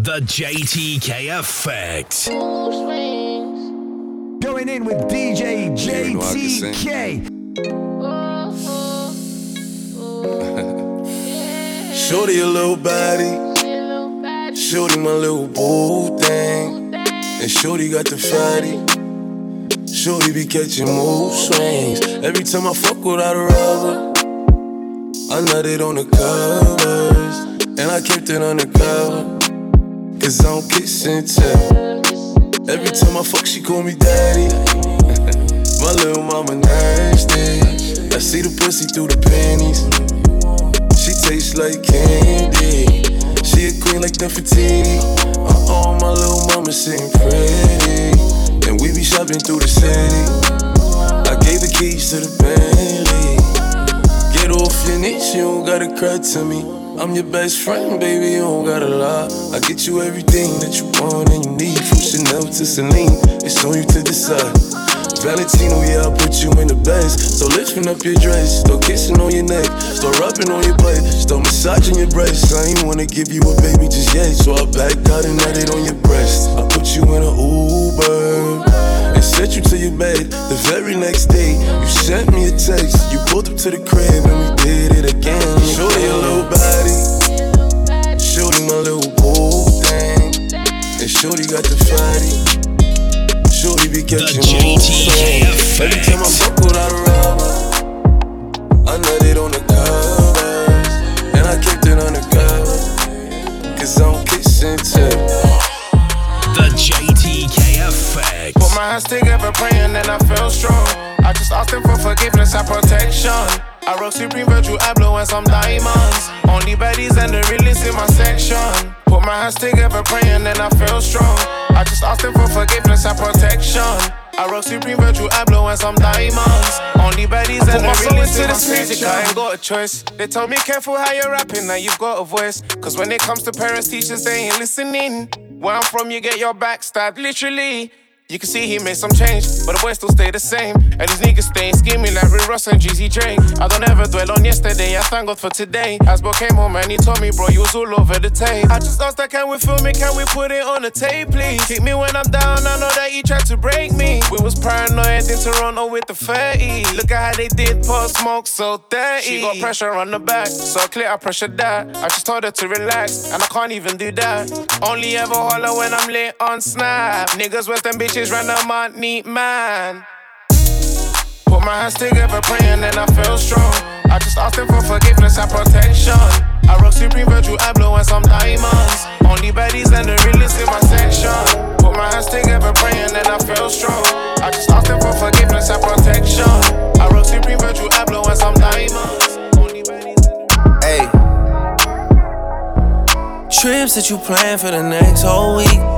The JTK Effect. Going in with DJ JTK. Shorty a little body. Shorty my little boo thing. And Shorty got the fatty. Shorty be catching mood swings. Every time I fuck without a rubber, I nutted on the covers. And I kept it undercover. Cause I don't kiss and tell. Every time I fuck, she call me daddy. my little mama nasty. I see the pussy through the panties. She tastes like candy. She a queen like Nefertiti. Uh oh, my little mama sitting pretty. And we be shopping through the city. I gave the keys to the Bentley. Get off your knees, you don't gotta cry to me. I'm your best friend, baby, you don't gotta lie. I get you everything that you want and you need. From Chanel to Celine, it's on you to decide. Valentino, yeah, I put you in the best. So lifting up your dress, start kissing on your neck, start rubbing on your butt, start massaging your breasts. I ain't wanna give you a baby just yet, so I backed out and nutted on your breast. I put you in an Uber sent you to your bed. The very next day, you sent me a text. You pulled up to the crib and we did it again. Shorty a little body, shorty my little boo thing, and shorty got the fatty. Shorty be catching JTK Every time I fuck without a rubber, I nutted on the covers, and I kept it undercover. Cause I don't kiss and tell. The JTK Effect. Put my hands together, praying, and I feel strong. I just asked him for forgiveness and protection. I rock Supreme Virtue, I blow and some diamonds. Only baddies and the realest in my section. Put my hands together, praying, and I feel strong. I just asked him for forgiveness and protection. I rock Supreme Virtue, I blow and some diamonds. Only baddies and the realest in my music. I ain't got a choice. They told me careful how you're rapping, now you've got a voice. Cause when it comes to parents, teachers, they ain't listening. Where I'm from, you get your back stabbed, literally. You can see he made some change, but the boys still stay the same. And these niggas staying scheming like Rick Ross and Jeezy Drake. I don't ever dwell on yesterday, I thank God for today. Asbo came home and he told me, bro, you was all over the tape. I just asked that, can we film it? Can we put it on the tape, please? Kick me when I'm down, I know that he tried to break me. We was paranoid in Toronto with the 30. Look at how they did Pop Smoke so dirty. She got pressure on the back, so clear I pressure that. I just told her to relax, and I can't even do that. Only ever holler when I'm lit on snap. Niggas with them bitches run a man, neat man. Put my hands together, praying, and I feel strong. I just asked him for forgiveness and protection. I rock Supreme Virtue, I blow and some diamonds. Only baddies and the realest in my section. Put my hands together, praying, and I feel strong. I just asked him for forgiveness and protection. I rock Supreme Virtue, I blow and some diamonds. Only baddies and Hey. Trips that you plan for the next whole week.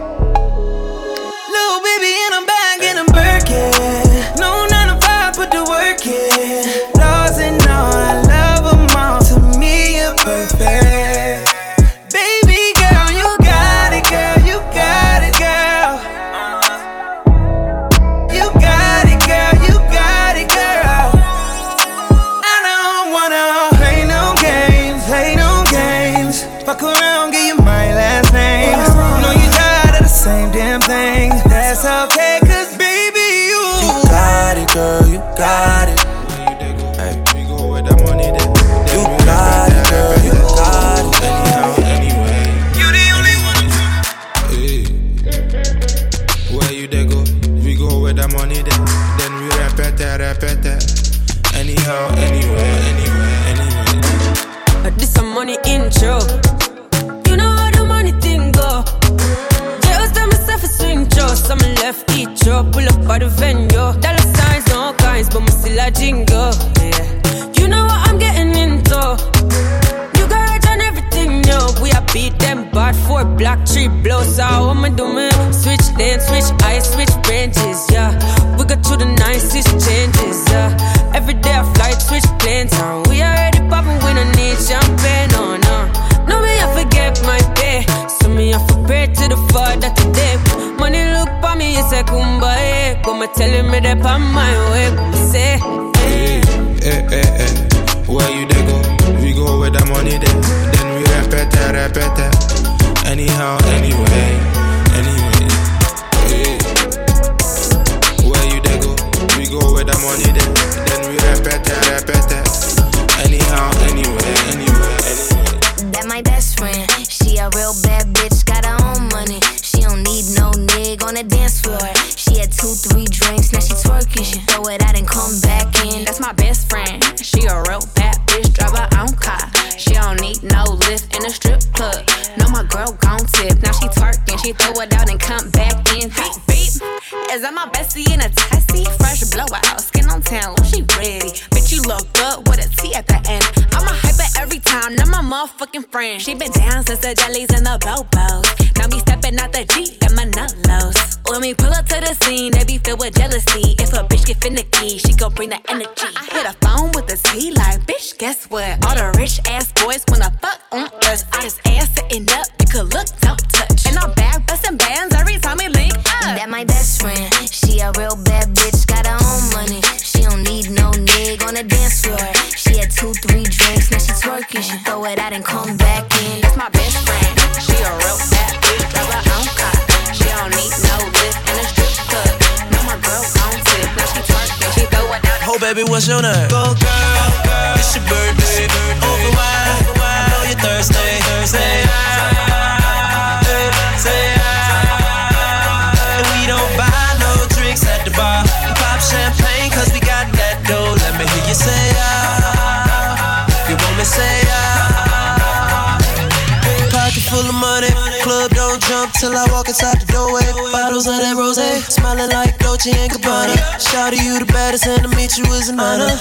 Baby,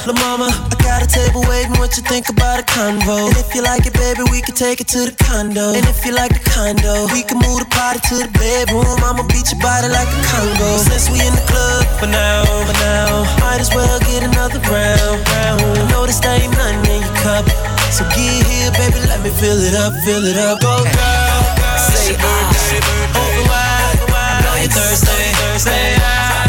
La mama, I got a table waiting. What you think about a convo? And if you like it, baby, we can take it to the condo. And if you like the condo, we can move the party to the bedroom. I'ma beat your body like a Congo. Since we in the club for now, for now, might as well get another round. round. I know this ain't nothing in your cup. So get here, baby, let me fill it up, fill it up. Go, girl. Say ah. Over wide, I know you're thirsty.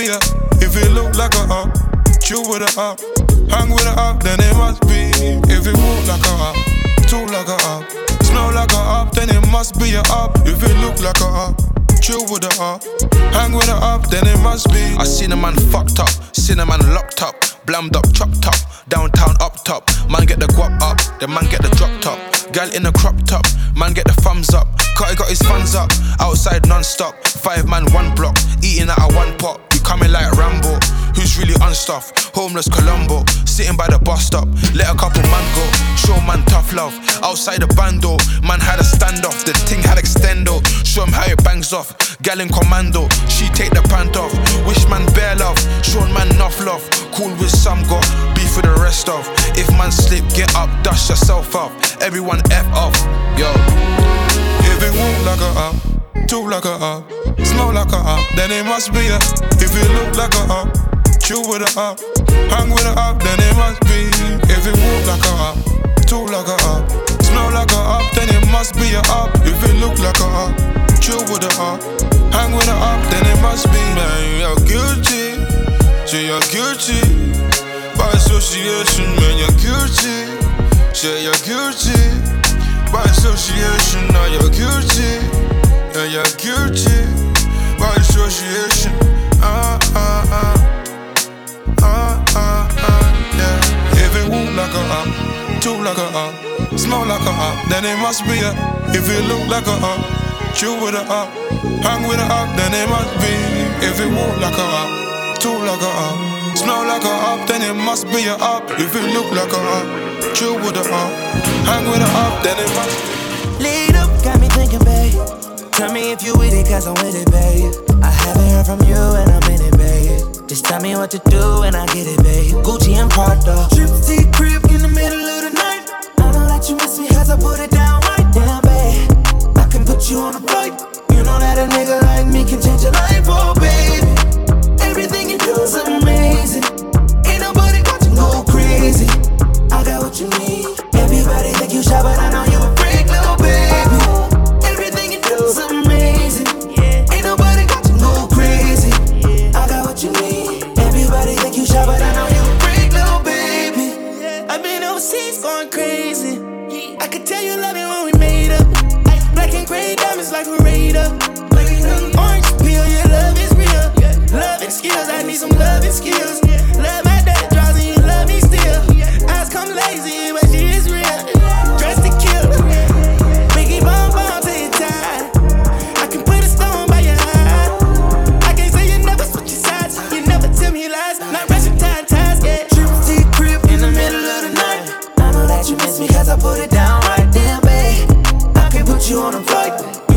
Be a. If it look like a up, chew with a up, hang with a up, then it must be. If it move like a up, talk like a up, smell like a up, then it must be a up. If it look like a up. Chill with a up, hang with a up, then it must be. I seen a man fucked up, seen a man locked up, blammed up, chopped up, downtown up top. Man get the guap up, the man get the drop top. Gal in a crop top, man get the thumbs up. Cutty got his funds up, outside non-stop. Five man, one block, eating out of one pot. Coming like Rambo. Who's really unstuffed? Homeless Colombo, sitting by the bus stop. Let a couple man go, show man tough love. Outside the bando, man had a standoff. The thing had extendo, show him how it bangs off. Gal in commando, she take the pant off. Wish man bare love, show man enough love. Cool with some, got beef with the rest of. If man slip, get up, dust yourself off. Everyone F off, yo. If it move like a up, talk like a up, smell like a up, then it must be a. If it look like a up, chew with a up, hang with a up, then it must be. If it move like a up, talk like a up, smell like a up, then it must be a up. If it look like a up, chew with a up, hang with a up, then it must be. Man, you're guilty, say you're guilty. By association, man, you're guilty. Say you're guilty. By association, now you're guilty. Yeah, you're guilty by association. Ah, ah, ah. Ah, ah, ah, yeah. If Even woo like a up, uh, like a up, uh, like a up, then it must be a. If it look like a up, chew with a up, hang with a up, then it must be. If you woo like a up, two like a up, smell like a up, then it must be a up. If it look like a up, chew with a up, hang with a up, then it must be. Tell me if you with it, cause I'm with it, babe. I haven't heard from you and I'm in it, babe. Just tell me what to do and I get it, babe. Gucci and Prada. Trip to crib in the middle of the night. I don't let you miss me cause I put it down right down, babe. I can put you on a flight. You know that a nigga like me can change your life, oh, babe. Everything you do is amazing. Ain't nobody got to go crazy. I got what you need. Everybody think you shot, but I know you. I've been overseas going crazy. I could tell you love it when we made up. Black and gray diamonds like a radar. Orange peel, your love is real. Love and skills, I need some love and skills. Love cause I put it down right damn, babe. I can put you on a flight.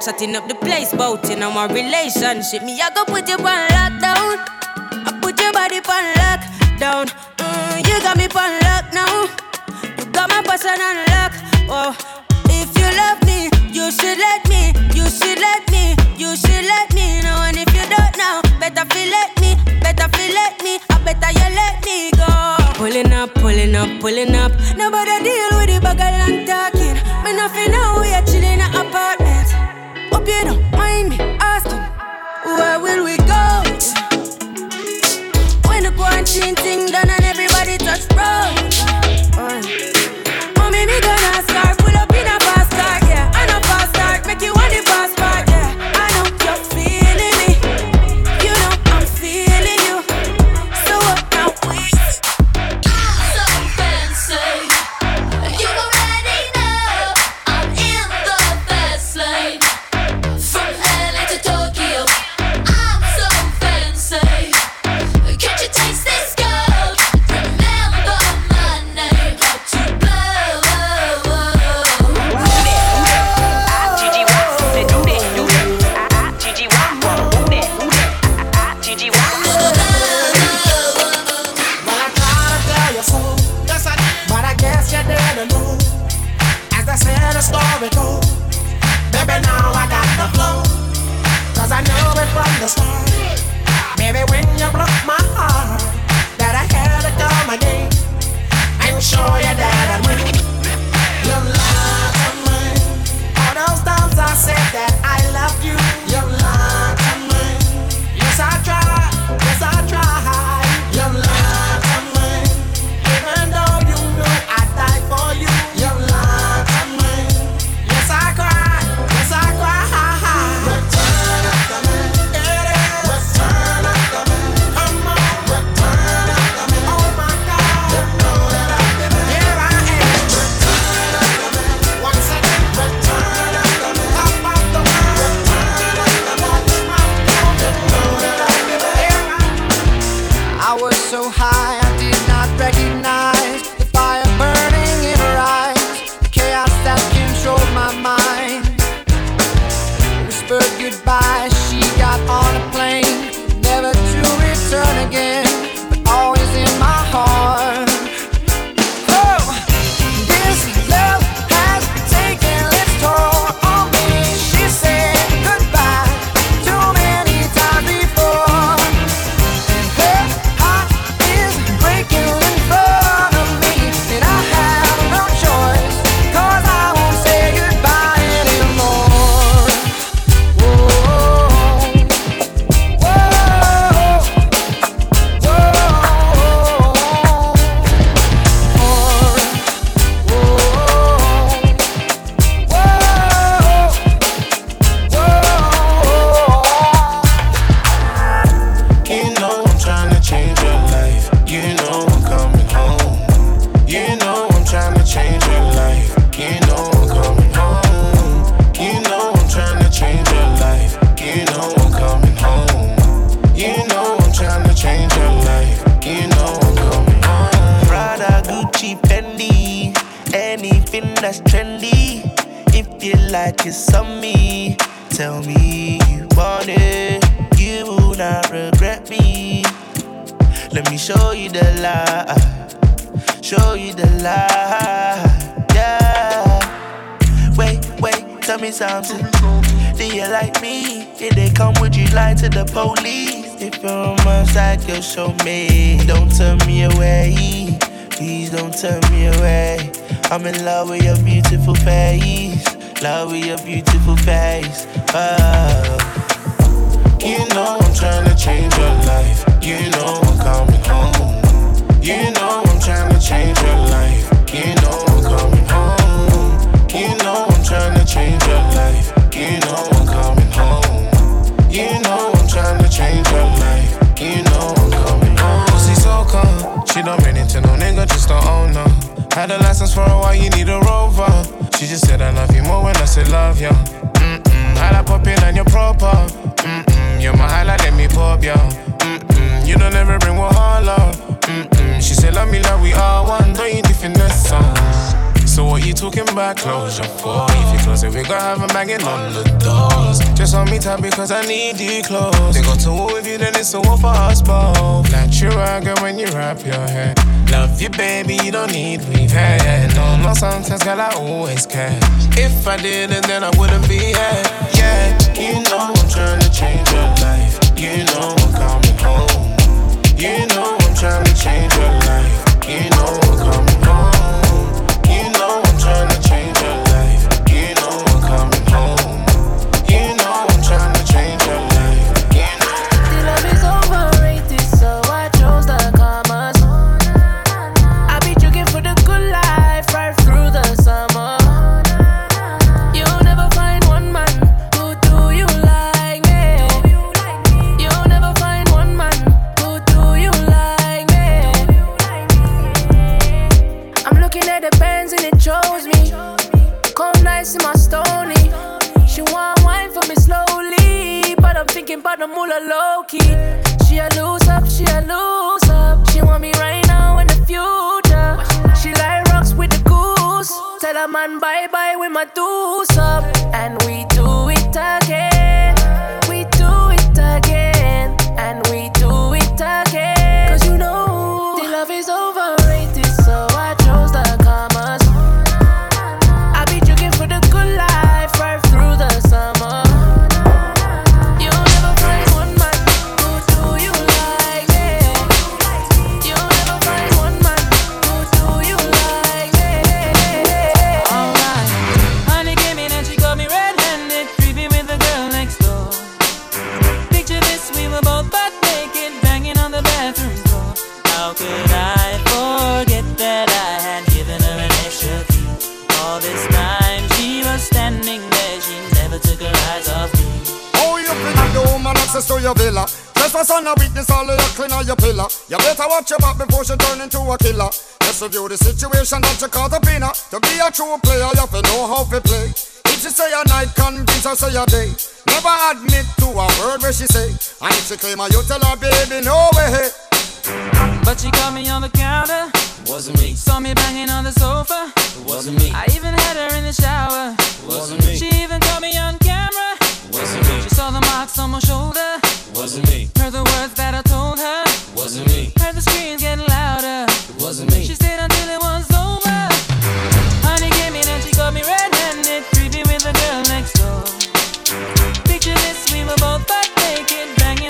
Setting up the place, bout on my relationship. Me, I go put you on lock. That's trendy. If you like it's on me, tell me you want it. You will not regret me. Let me show you the light. Show you the light. Yeah. Wait, wait, tell me something. Do you like me? Did they come with you lie to the police? If you're on my side, girl, show me. Don't turn me away. Please don't turn me away. I'm in love with your beautiful face. Love with your beautiful face. Oh. You know I'm trying to change your life. You know I'm coming home. You know I'm trying to change your life. You know I'm coming home. You know I'm trying to change your life. You know I'm coming home. You know I'm trying to change your life. You know I'm coming home. Pussy so calm. She don't run into no nigga, just don't own her. Had a license for a while, you need a rover. She just said I love you more when I said love ya. Mm-mm, I popping on your proper. Mm-mm, you're my highlight, let me pop ya. Mm-mm, you don't ever bring Wahala. Mm-mm, she said love me like we are one, don't you songs. So what you talking about closure for? If you close it, we gon' have a banging on the doors. Just hold me tight because I need you close. They go to war with you, then it's a war for us both. Natural girl when you wrap your hair. Love you, baby, you don't need weave hair. No, no, sometimes, girl, I always care. If I didn't, then I wouldn't be here. Yeah, you know I'm trying to change your life. You know I'm coming home. You know I'm trying to change your life. You know I'm coming I'm thinking the moolah low key. She a lose up, she a lose up. She want me right now in the future. She like rocks with the goose. Tell a man bye bye with my deuce up, and we do it again. Access to your villa. Trespass on a witness, all of your clean on your pillar. You better watch your back before she turn into a killer. Just review the situation that you caught up in. To be a true player, you have to know how to play. If she say a night, convince her say a day. Never admit to a word where she say. And if she claim her, you tell her, baby, no way. But she caught me on the counter. Wasn't me. Saw me banging on the sofa. Wasn't me. I even had her in the shower. Wasn't me. She even caught me on camera. Wasn't me. She saw the marks on my shoulder. Wasn't me. Heard the words that I told her. Wasn't me. Heard the screams getting louder. Wasn't me. She stayed until it was over. Honey came in and she got me red-handed, creepy with the girl next door. Picture this, we were both butt naked, banging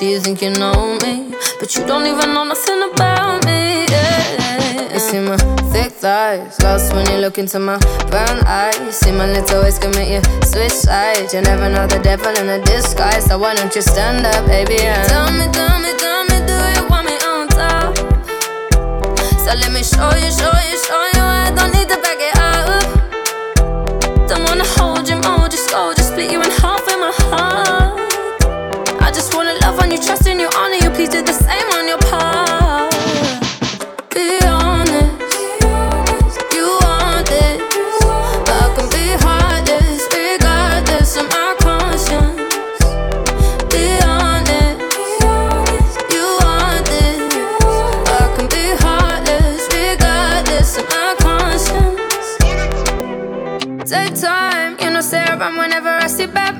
Yeah, you you think you know me, but you don't even know nothing about me. Yeah, you see my thick thighs, lost when you look into my brown eyes. See my little ways make you switch sides. You never know the devil in a disguise, so why don't you stand up, baby? And tell me, tell me, tell me, do you want me on top? So let me show you, show you, show you. I don't need to back it up. Don't wanna hold you, mold you, scold you, split you in half in my heart love on you, trust in you, honor you. Please do the same on your part. Be honest, you want this, but I can be heartless. Regardless of my conscience. Be honest, you want this, but I can be heartless. Regardless of my conscience. Take time, you know, Sarah, around whenever I see back.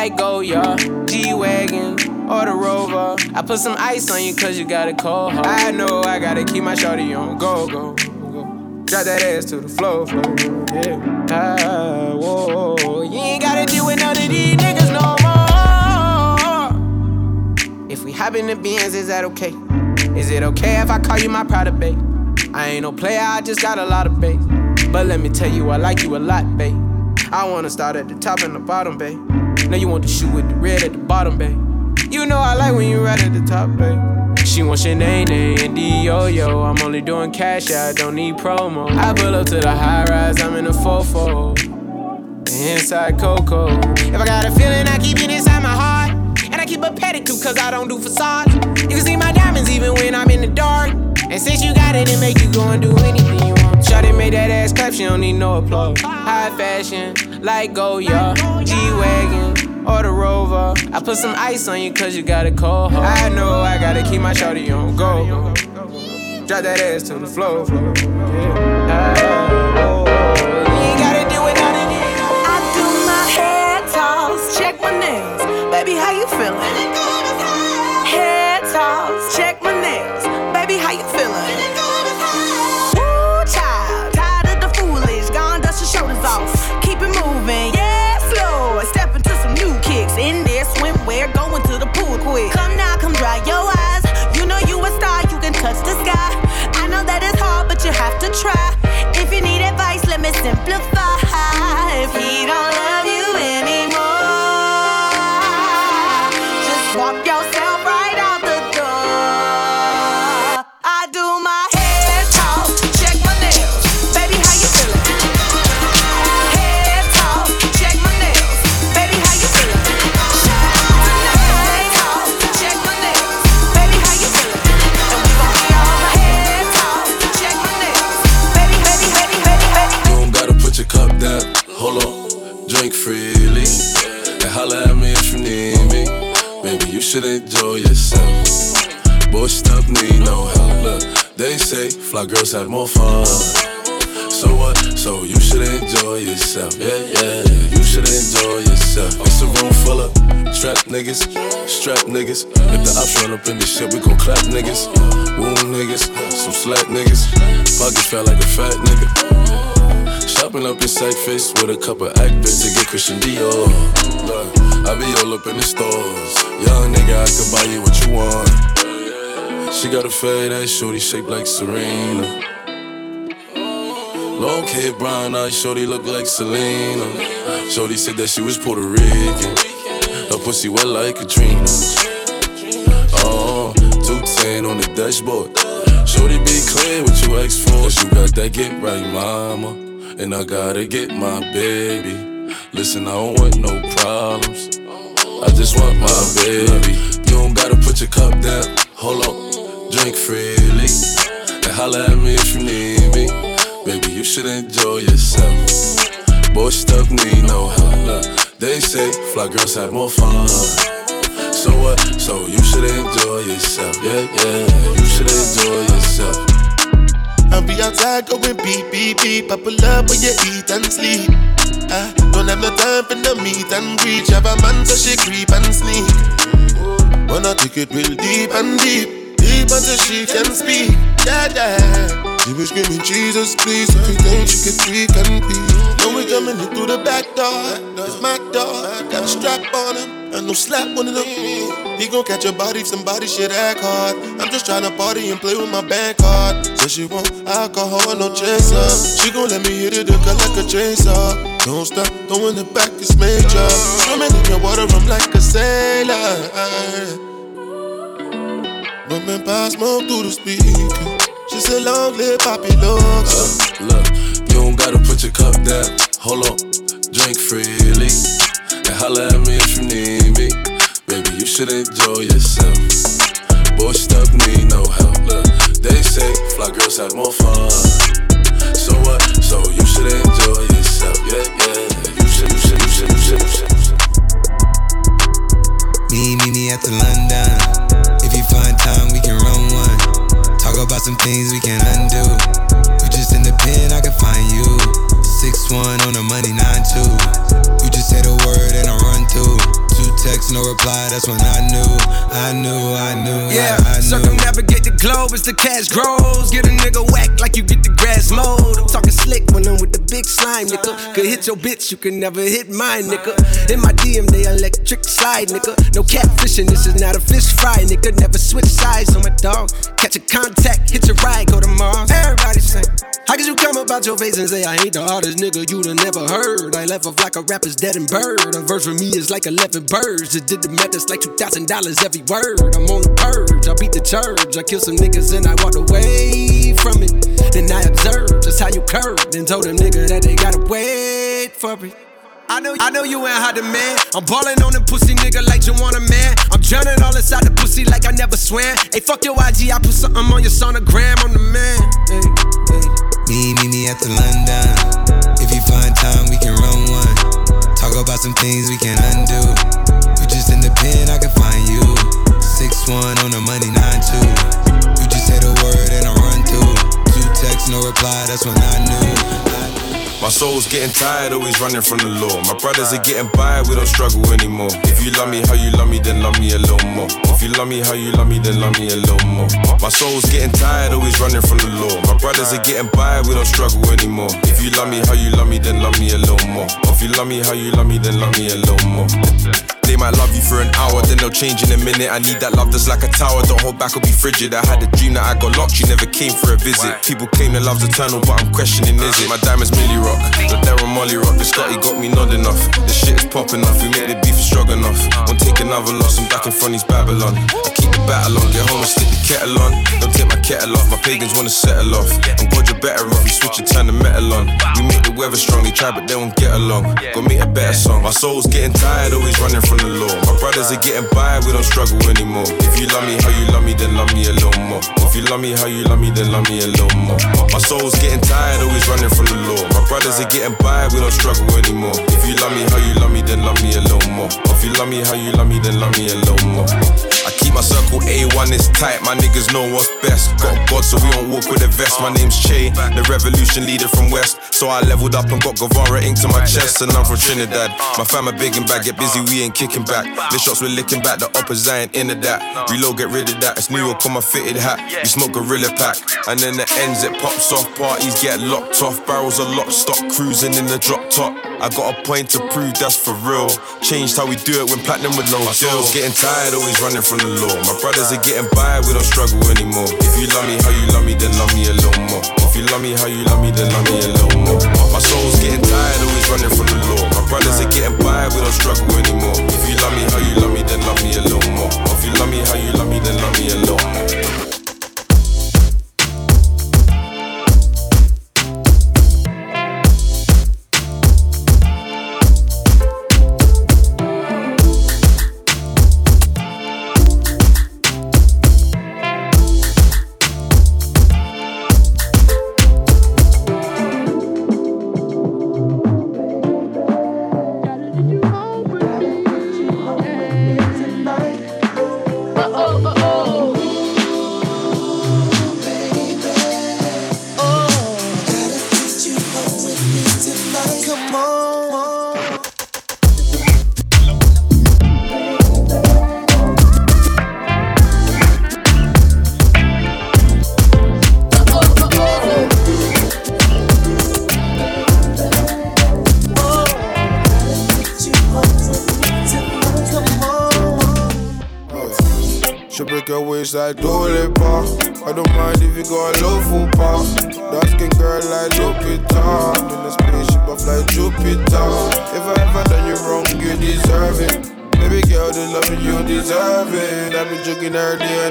fashion, go, Goyard, G Wagon, or the Rover. I put some ice on you cause you got a cold heart. I know I gotta keep my shorty on go, go, go. Drop that ass to the floor, floor, yeah. Ah, whoa, you ain't gotta deal with none of these niggas no more. If we hop in the Benz, is that okay? Is it okay if I call you my pride babe? I ain't no player, I just got a lot of bass. But let me tell you, I like you a lot, babe. I wanna start at the top and the bottom, babe. Now you want the shoe with the red at the bottom, babe. You know I like when you right at the top, babe. She wants your name, and yo yo. I'm only doing cash, I don't need promo. I pull up to the high rise, I'm in a fofo. Inside Coco. If I got a feeling, I keep it inside my heart. And I keep a pedicure, cause I don't do facades. You can see my diamonds even when I'm in the dark. And since you got it, it make you go and do anything you want. Shawty made that ass clap, she don't need no applause. High fashion, like oh, Goyard, G-Wagon, or the Rover. I put some ice on you cause you got a cold heart. I know I gotta keep my shawty on go. Drop that ass to the floor. Ah, oh. I do my hair toss, check my nails. Baby, how you feeling? Have more fun. So what? So you should enjoy yourself. Yeah, yeah, you should enjoy yourself. It's a room full of trap niggas, strap niggas. If the ops run up in this shit, we gon' clap niggas. Wound niggas, some slack niggas. Pockets felt like a fat nigga. Shopping up in sack face with a couple actors to get Christian Dior. Look, I be all up in the stores. Young nigga, I could buy you what you want. She got a fade ass shorty shaped like Serena. Long hair, brown eyes, shorty look like Selena. Shorty said that she was Puerto Rican. Her pussy wet like Katrina. Oh, 210 on the dashboard. Shorty be clear what you ask for. Cause you got that get right, mama. And I gotta get my baby. Listen, I don't want no problems. I just want my baby. You don't gotta put your cup down. Hold on, drink freely. And holla at me if you need me. Baby, you should enjoy yourself. Boy, stuff need no help. They say fly girls have more fun. So what? So you should enjoy yourself. Yeah, yeah, you should enjoy yourself. I'll be outside going beep, beep, beep. I pull up when you eat and sleep. I don't have no time for no meet and greet. Have a man so she creep and sneak. Wanna take it real deep and deep. Until she can speak. Yeah, yeah. She was screaming, Jesus, please. If you think she could tweak and be. Know we coming into the back door. It's my door. Got a strap on him. And no slap one of them. He gon' catch a body if somebody shit act hard. I'm just tryna party and play with my bank card. Said she want alcohol, no chaser. She gon' let me hit it her like a chainsaw. Don't stop, throwing it back, it's major. Swimming in your water, I'm like a sailor. Bumping Pop Smoke through the speaker. She said, long live Poppy Looks. Uh, look, you don't gotta put your cup down. Hold on, drink freely. And holla at me if you need me. Baby, you should enjoy yourself. Boy, stuff need no help. Look, they say fly girls have more fun. So what? So you should enjoy yourself. Yeah, yeah. You should, you should, you should, you should, you should. Me, me, me at the London. About some things we can undo. You just in the pen, I can find you. Six one on the money, nine two. You just say the word and I run through. Two texts, no reply. That's when I knew, I knew, I knew, Yeah, I, I knew. circumnavigate the globe as the cash grows. Get a nigga whack like you get the grass mowed. I'm talking slick when I'm with the big slime, nigga. Could hit your bitch, you can never hit mine, nigga. In my DM, they electric slide, nigga. No catfishing, this is not a fish fry, nigga. Never switch sides on my dog. Catch a contact, hit your ride, go to Mars. About your face and say I ain't the hardest nigga you'd have never heard? I left off like a rapper's dead and bird. A verse for me is like 11 birds. Just did the math, it's like $2,000 every word. I'm on the purge, I beat the church. I killed some niggas and I walked away from it. Then I observed just how you curved and told them nigga that they gotta wait for it. I know, I know you ain't hot man. I'm ballin' on them pussy nigga like you want a man. I'm drowning all inside the pussy like I never swam. Hey, fuck your IG, I put something on your sonogram. I'm the man. Hey, hey. At the London. If you find time, we can run one. Talk about some things we can undo. You just in the pen, I can find you. Six one on the money, nine two. You just say the word and I run through. Two texts, no reply. That's when I knew. My soul's getting tired, always running from the law. My brothers are getting by, we don't struggle anymore. If you love me how you love me, then love me a little more. If you love me how you love me, then love me a little more. My soul's getting tired, always running from the law. My brothers are getting by, we don't struggle anymore. If you love me how you love me, then love me a little more. If you love me how you love me, then love me a little more. They might love you for an hour, then they'll change in a minute. I need that love that's like a tower. Don't hold back or be frigid. I had a dream that I got locked, you never came for a visit. People claim that love's eternal, but I'm questioning is it? My diamonds Millie Rock, the Darren Molly Rock. The Scotty got me nodding off. The shit is popping off, we make the beef strong enough. Won't take another loss, I'm back in front of Babylon. I keep the battle on, get home and stick the kettle on. Don't take my kettle off, my pagans wanna settle off. I'm God, you're better off, you switch and turn the metal on. We make weather strong, they try but they won't get along. Go make a better song. My soul's getting tired, always running from the law. My brothers are getting by, we don't struggle anymore. If you love me how you love me, then love me a little more. If you love me how you love me, then love me a little more. My soul's getting tired, always running from the law. My brothers are getting by, we don't struggle anymore. If you love me how you love me, then love me a little more. If you love me how you love me, then love me a little more. I keep my circle A1 is tight, my niggas know what's best. Got God, so we don't walk with a vest. My name's Che, the revolution leader from West. So I leveled up and got Guevara ink to my chest, and I'm from Trinidad. My fam are big and bad, get busy, we ain't kicking back. The shots we're licking back, the uppers I ain't into that. Reload, get rid of that. It's New York on my fitted hat. We smoke Gorilla Pack, and then the ends it pops off. Parties get locked off, barrels are locked, stop cruising in the drop top. I got a point to prove that's for real. Changed how we do it when platinum with no deals. Getting tired, always running from the law. My brothers are getting by, we don't struggle anymore. If you love me how you love me, then love me a little more. If you love me how you love me, then love me a little more. My soul's getting tired, always running from the law. My brothers are getting by, we don't struggle anymore. If you love me how you love me, then love me a little more. If you love me how you love me, then love me a little more.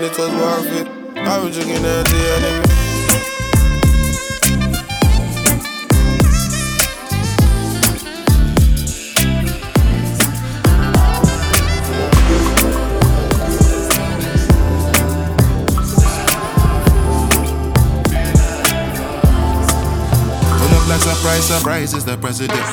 It was worth it. I've been drinking every day surprise, surprise is the president.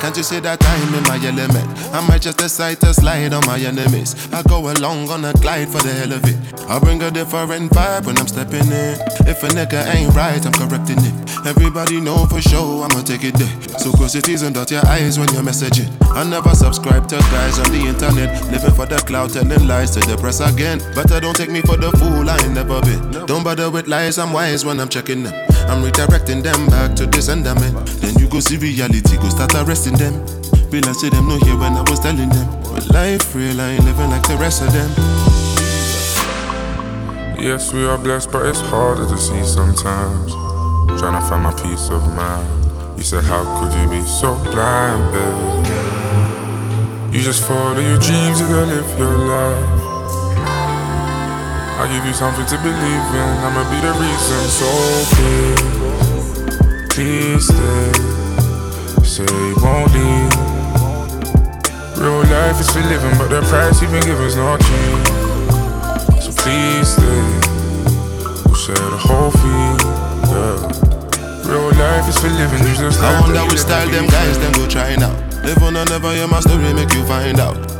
Can't you see that I'm in my element? I might just decide to slide on my enemies. I go along on a glide for the hell of it. I bring a different vibe when I'm stepping in. If a nigga ain't right, I'm correcting it. Everybody know for sure I'ma take it there. So close your teeth and dot your eyes when you're messaging. I never subscribe to guys on the internet. Living for the cloud, telling lies to the press again. Better don't take me for the fool, I ain't never been. Don't bother with lies, I'm wise when I'm checking them. I'm redirecting them back to the sentiment. Then you go see reality, go start arresting them. Realize say them no here when I was telling them. But life real, I ain't living like the rest of them. Yes, we are blessed, but it's harder to see sometimes. Trying to find my peace of mind. You said, How could you be so blind, babe? You just follow your dreams, you gotta live your life. I give you something to believe in, I'ma be the reason. So please, please stay. Say you won't leave. Real life is for living, but the price you've been given's not cheap. So please stay. We'll share the whole fee. Yeah. Real life is for living, you just I wonder which style them guys them go try now. Live on and never hear my story, make you find out.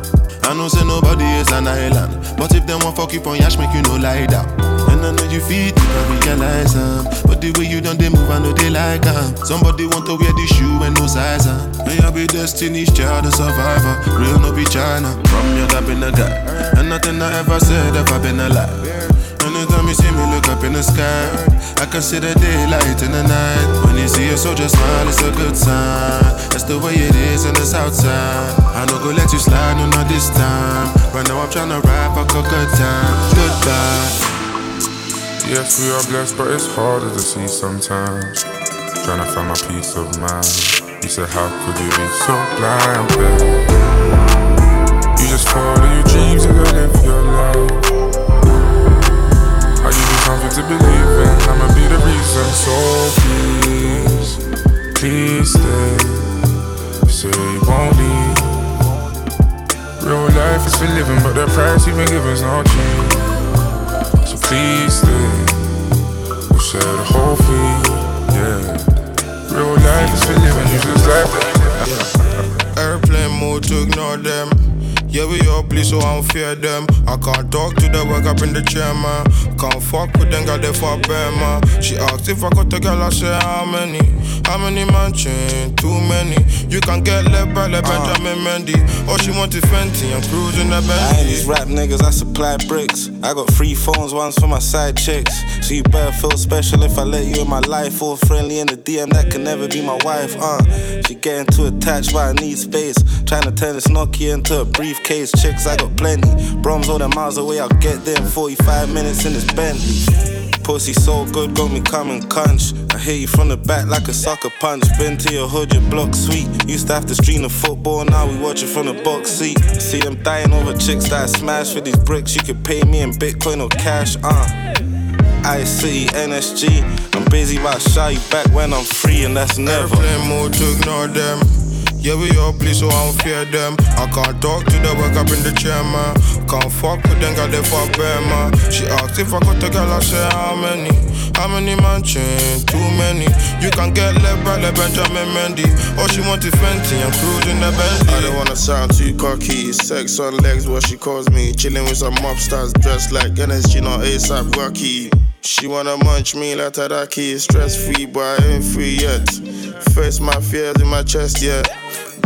I know say nobody is an island, but if them want fuck you on yash, make you no lie down. And I know you feel it, I realize um, But the way you done they move, I know they like um. Somebody want to wear the shoe and no size um. May I be destiny's child, a survivor. Real no be China. From your that been a guy, and nothing I ever said ever been a lie. Anytime you see me look up in the sky, I can see the daylight in the night. When you see a soldier smile, it's a good sign. That's the way it is in the south side. I no go let you slide, no not this time. Right now I'm tryna rap a good time. Goodbye. Yes, we are blessed, but it's harder to see sometimes. Trying to find my peace of mind. You said, How could you be so blind, babe? You just follow your dreams, you live your life. Something to believe in, I'ma be the reason. So please, please stay. Say you won't leave. Real life is for living, but the price you've been given's not cheap. So please stay. We'll share the whole fee, yeah. Real life is for living, you just like Airplane mode to ignore them. Yeah, we all please, so I don't fear them. I can't talk to the work up in the chair, man. Can't fuck with them, got they fuck bad, man. She asked if I got a girl, I say how many? How many man? Too many. You can get left by like Benjamin Mendy. All she want is Fenty, I'm cruising the I ain't these rap niggas, I supply bricks. I got three phones, one's for my side chicks. So you better feel special if I let you in my life. All friendly in the DM, that can never be my wife, uh. She getting too attached, but I need space. Trying to turn this Nokia into a briefcase. Chicks, I got plenty. Broms all the miles away, I'll get there in 45 minutes in this Bentley. Pussy so good, got me coming crunch. I hit you from the back like a sucker punch. Been to your hood, your block sweet. Used to have to stream the football, now we watch it from the box seat. See them dying over chicks that I smash for these bricks. You could pay me in Bitcoin or cash, uh. I City, NSG. I'm busy about shy you back when I'm free, and that's never. Airplane mode to them. Yeah, we all please, so I don't fear them. I can't talk to the work up in the chair, man. Can't fuck with them, got they bad, man. She asked if I got a girl, I said, how many? How many man? Too many. You can get left by like Benjamin Mendy. All she want is Fenty, I'm cruising the Bentley. I don't wanna sound too cocky. Sex on legs, what she calls me. Chilling with some mobsters dressed like NSG, not ASAP Rocky. She wanna munch me like Tadaki. Stress free, but I ain't free yet. Face my fears in my chest, yeah.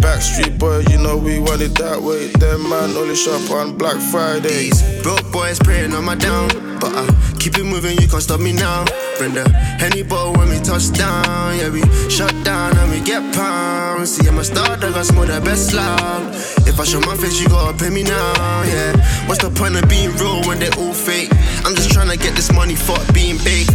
Backstreet boy, you know we want it that way. Them man only shop on Black Fridays. Broke boys praying on my down, but I keep it moving, you can't stop me now. Bring the Henny bottle when we touch down. Yeah, we shut down and we get pounds. See, I'm a star, dog, I smell the best loud. If I show my face, you gotta pay me now. Yeah, what's the point of being real when they all fake? I'm just trying to get this money, fuck being big.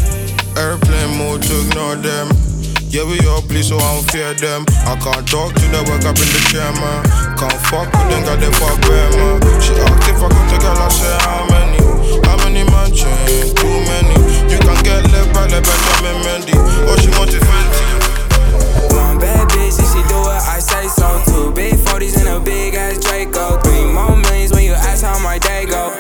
Airplane mode to ignore them. Yeah, we all please, so I don't fear them. I can't talk to the work up in the chair, man. Can't fuck with them, got them fuck with man. She if I could take her, I say how many? How many man change? Too many. You can get left by the Benjamin Mendy. Oh, she want it fancy. One bad bitch, if she do it, I say so. Two big 40s and a big ass Draco. Three more millions when you ask how my day go.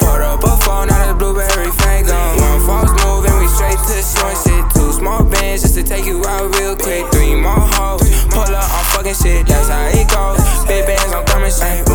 Just to take you out real quick. Three more hoes, pull up on fucking shit, that's how it goes. Big bands, I'm coming straight.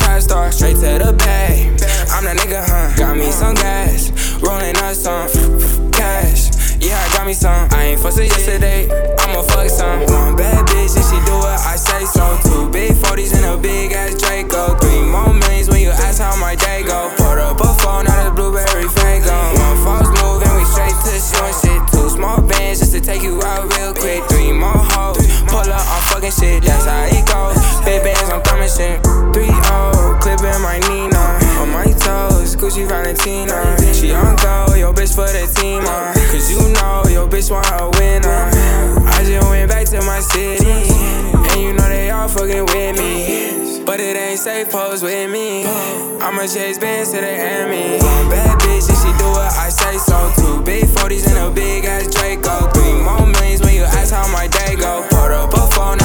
Trap star, straight to the bag. I'm that nigga, huh? Got me some gas, rolling up some cash. Yeah, I got me some. I ain't fussed it yesterday. I'ma fuck some. One bad bitch, if she do it, I say so. Two big 40s and a big ass Draco. Valentina. She on go, yo bitch for the team. Uh. Cause you know your bitch want a winner. I just went back to my city. And you know they all fucking with me. But it ain't safe pose with me. I'ma chase bands to the. One bad bitch, if she do it, I say so. Two big 40s and a big ass Draco. Three more millions when you ask how my day go. Put up a phone,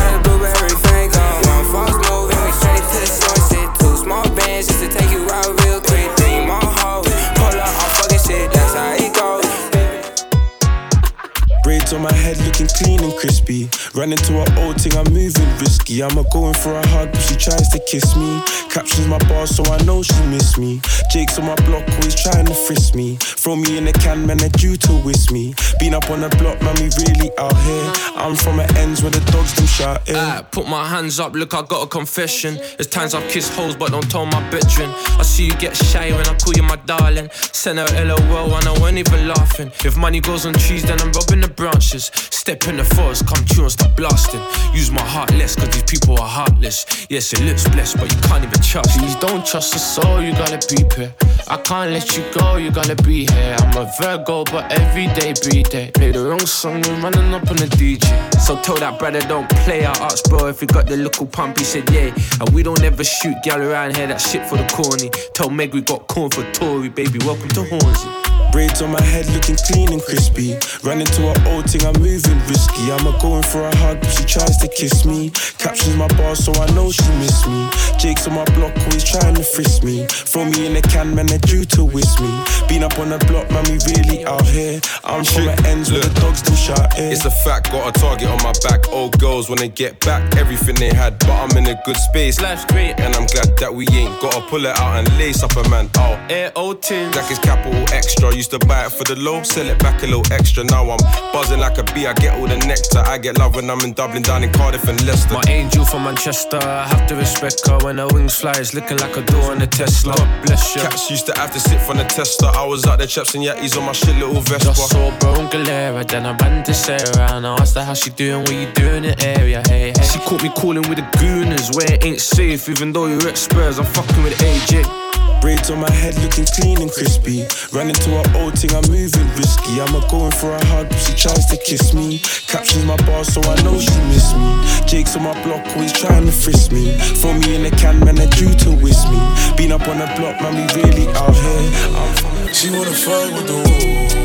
on my head clean and crispy. Run into her old thing, I'm moving risky. I'm a going for a hug, she tries to kiss me. Captions my bar, so I know she miss me. Jake's on my block, always trying to frisk me. Throw me in the can, man, they're due to whisk me. Been up on the block, man, we really out here. I'm from the ends where the dogs them shouting. I put my hands up, look, I got a confession. There's times I've kissed hoes, but don't tell my bitchin'. I see you get shy when I call you my darling. Send her LOL and I weren't even laughing. If money goes on trees, then I'm robbing the branches. Step in the forest, come true and stop blasting. Use my heart less, cause these people are heartless. Yes, it looks blessed, but you can't even trust. Please don't trust the soul, you gotta be here. I can't let you go, you gotta be here. I'm a Virgo, but every day breathe it. Play the wrong song, we're running up on the DJ. So tell that brother don't play. I asked bro if he got the little pump, he said yeah. And we don't ever shoot gal around here, that shit for the corny. Tell Meg we got corn for Tory, baby. Welcome to Hornsey. Braids on my head looking clean and crispy. Run into her old thing, I'm moving risky. I'm a going for a hug, but she tries to kiss me. Captions my bar, so I know she miss me. Jake's on my block, always trying to frisk me. Throw me in the can, man, they're due to whisk me. Been up on the block, man, we really out here. I'm from the ends where the dogs them shouting. It's a fact, got a target on my back. Old girls when they get back, everything they had, but I'm in a good space. Life's great, and I'm glad that we ain't gotta pull it out and lace up a man. Oh, air old tin. Jack is Capital Xtra. Used to buy it for the low, sell it back a little extra. Now I'm buzzing like a bee. I get all the nectar. I get love when I'm in Dublin, down in Cardiff and Leicester. My angel from Manchester, I have to respect her when her wings fly. It's looking like a door on a Tesla. God bless you. Cats used to have to sit from the tester. I was out there chaps and yatties on my shit little Vespa. Just saw bro and Galera, then I ran to Sarah and I asked her how she doing, what you doing in the area, hey, hey. She caught me calling with the gooners, where it ain't safe, even though you're at Spurs, I'm fucking with AJ. Braids on my head looking clean and crispy. Run into her old thing, I'm moving risky. I'm a going for a hug, she tries to kiss me. Captions my bar, so I know she miss me. Jake's on my block, always trying to frisk me. Throw me in the can, man, they're due to whisk me. Been up on the block, man, we really out here. She wanna fuck with the woo.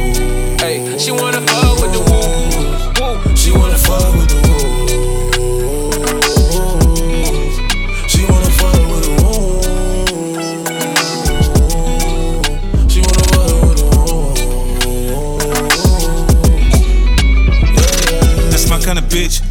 Hey, she wanna fuck with the woo. woo. She wanna fuck with the woo. She wanna fuck with the woo. She wanna fuck with the wolves. That's my kind of bitch.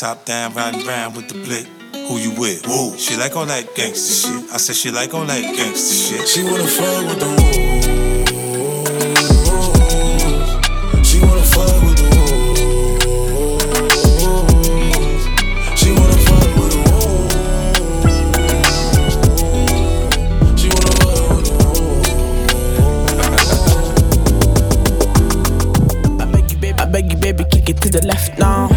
Top down, riding round with the blick. Who you with? Woo. She like all that gangsta shit. I said she like all that gangsta shit. She wanna fuck with the woo. She wanna fuck with the woo. She wanna fuck with the woo. She wanna fuck with the I beg you, baby, I beg you, baby, kick it to the left now.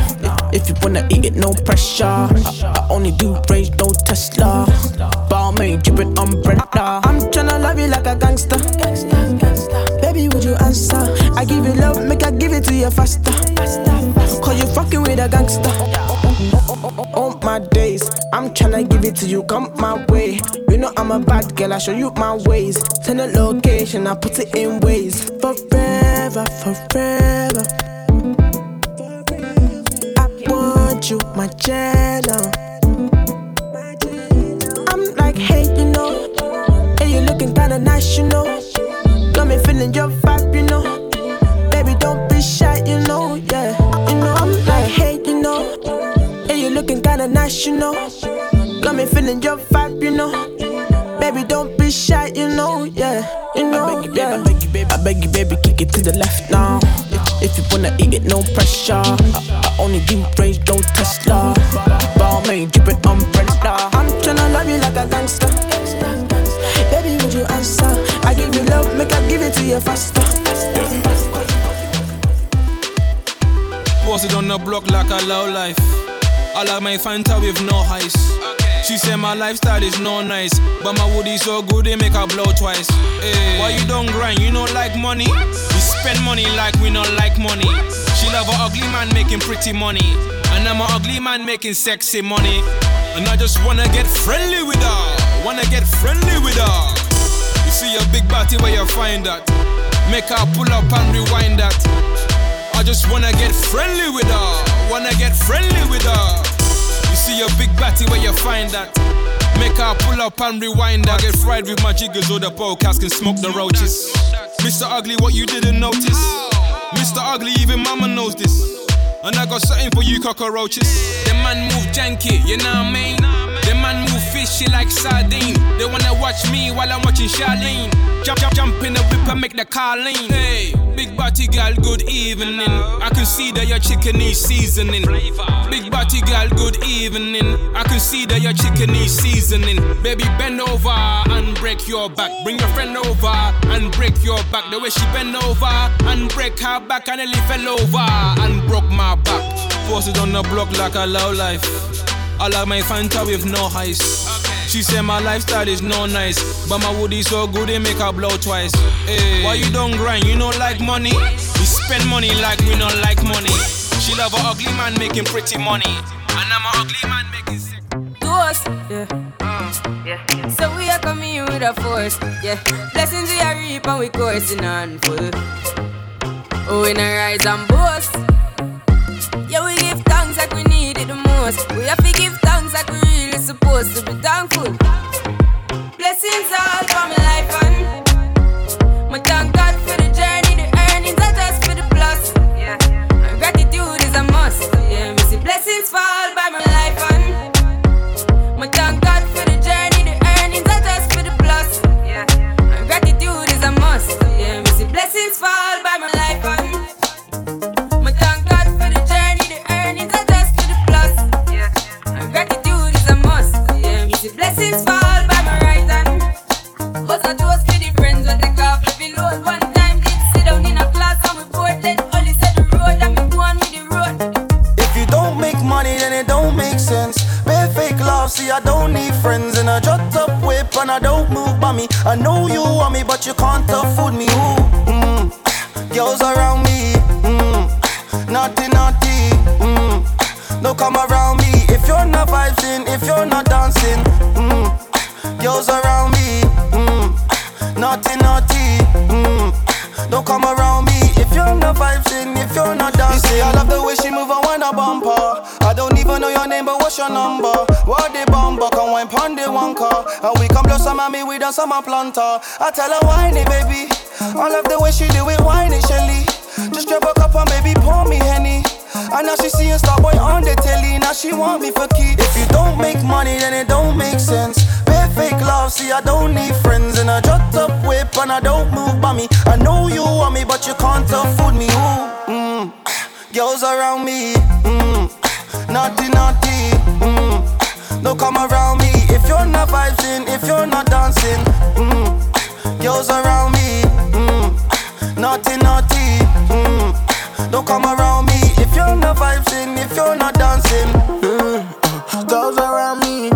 If, I eat it, no pressure. I, I only do range, no Tesla. Balmain, drippin' umbrella. I'm tryna love you like a gangster. Baby, would you answer? I give you love, make I give it to you faster. Cause you fucking with a gangster. All my days, I'm tryna give it to you, come my way. You know I'm a bad girl, I show you my ways. Send a location, I put it in ways. Forever, forever. Want you, my channel. I'm like, hey, you know. Hey, you looking kinda nice, you know. Got me feeling your vibe, you know. Baby, don't be shy, you know, yeah. You know, I'm like, hey, you know. Hey, you looking kinda nice, you know. Got me feeling your vibe, you know. Baby, don't be shy, you know, yeah. You know, I beg you, baby, I beg you, baby, I beg you, baby, kick it to the left now. If, you wanna eat it, no pressure. I, I only give praise, do range, no Tesla. Balmain, drippin' umbrella. I'm tryna love you like a gangster. Baby, would you answer? I give you love, make I give it to you faster. Posted on the block like a low life. I like my Fanta with no ice. She said my lifestyle is no nice, but my woody so good they make her blow twice. Hey, why you don't grind? You don't like money? We spend money like we don't like money. She love a ugly man making pretty money, and I'm a ugly man making sexy money. And I just wanna get friendly with her, wanna get friendly with her. You see a big body where you find that? Make her pull up and rewind that. I just wanna get friendly with her. Wanna get friendly with her. See a big batty where you find that. Make her pull up and rewind that. I get fried with my jiggers or the podcast can smoke the roaches. Mr. Ugly, what you didn't notice. Mr. Ugly, even mama knows this. And I got something for you cockroaches. The man move janky, you know what I mean? Move fishy like sardine. They wanna watch me while I'm watching Charlene. Jump, jump, jump in the whip and make the car lean. Hey, big body girl, good evening. I can see that your chicken is seasoning. Big body girl, good evening. I can see that your chicken is seasoning. Baby, bend over and break your back. Bring your friend over and break your back. The way she bend over and break her back, and nearly fell over and broke my back. Posted on the block like a low life. I like my Fanta with no ice. She said my lifestyle is no nice, but my woody so good they make her blow twice. Hey, why you don't grind? You don't like money? We spend money like we don't like money. She love a ugly man making pretty money, and I'm a ugly man making. Ghost, yeah. Mm. yeah. So we are coming with a force, yeah. Blessings we are reap and we coursing on full. Oh, in a rise and boast. Yeah, we give thanks like we need it the most. We have that we really supposed to be thankful. Blessings all for my life and my thank God for the journey, the earnings are just for the plus. Yeah. And gratitude is a must. Yeah, me see blessings fall. I don't need friends in a drop top whip and I don't move by me. I know you want me, but you can't afford me. Ooh, mm, girls around me, mm, naughty, naughty. Mm, don't come around me if you're not vibing, if you're not dancing. Mm, girls around me, mm, naughty, naughty. Mm, don't come around me you're not vibing, if you're not dancing. You see, I love the way she move and when I bumper. I don't even know your name, but what's your number? What the bumper, come wine pon the one car. And we come blow some we done some a planter. I tell her whiny, baby. I love the way she do it, whiny, Shelly. Just grab a cup and baby pour me henny. And now she seeing Starboy on the telly. Now she want me for key. If you don't make money, then it don't make sense. Fake love, see I don't need friends. And I drop up whip and I don't move by me. I know you want me, but you can't afford me. Ooh, mm. Girls around me, mm. naughty, naughty. Mm. Don't come around me if you're not vibing, if you're not dancing. Mm. Girls around me, mm. naughty, naughty. Mm. Don't come around me if you're not vibing, if you're not dancing. Mm, girls around me,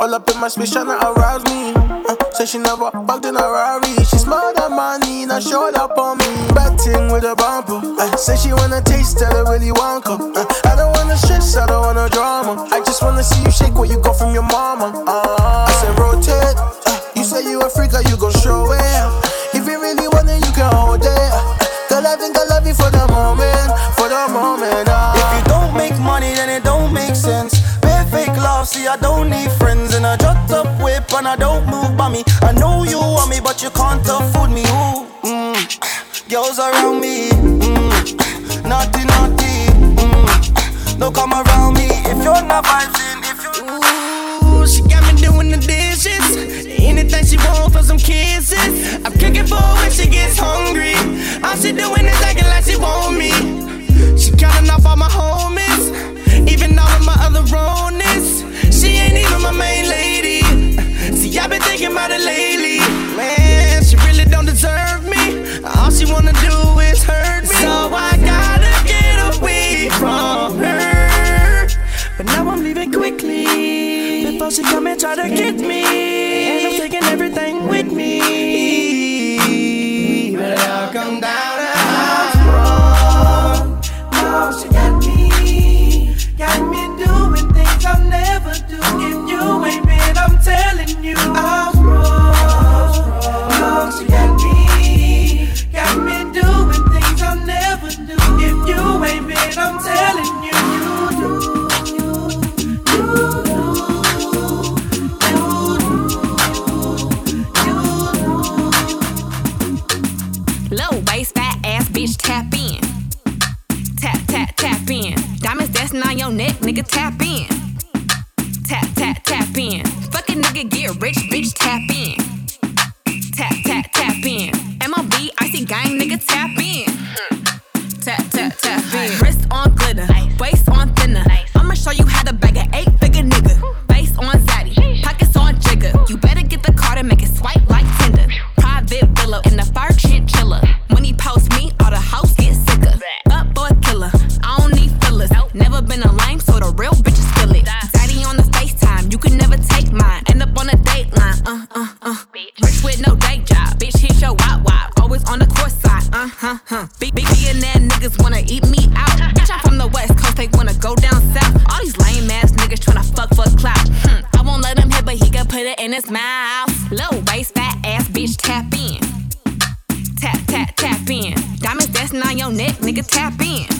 all up in my space tryna arouse me. Uh, say she never bugged in a Rari. She smiled at money, now showed up on me. Betting with a bumper. Uh, say she wanna taste, tell her really want come. Uh, I don't wanna stress, I don't wanna drama. I just wanna see you shake what you got from your mama. Uh, I said rotate. Uh, you say you a freak, you gon' show it. If you really want it, you can hold it. Girl, I think I love you for the moment, love, see I don't need friends. And I drop up whip and I don't move by me. I know you want me, but you can't afford me. Ooh, mm. Girls around me, mm. naughty, naughty. Mm. Don't come around me if you're not vibing. If you're Ooh, she got me doing the dishes. Anything she want for some kisses. I'm cooking for her when she gets hungry. All she doing is acting like she want me. She counting off all my homies, even all of my other ronies. My main lady. See, I've been thinking about it lately. Man, she really don't deserve me. All she wanna do is hurt me. So I gotta get away from her. But now I'm leaving quickly Before she come and try to get me tap in. Tap, tap, tap in. Huh. Big, big billionaire niggas wanna eat me out. Bitch, I'm from the west coast, they wanna go down south. All these lame ass niggas tryna fuck for clout. Hmm. I won't let him hit, but he can put it in his mouth. Low waist, fat ass bitch, tap in. Tap, tap, tap in. Diamonds dancing on your neck, nigga, tap in.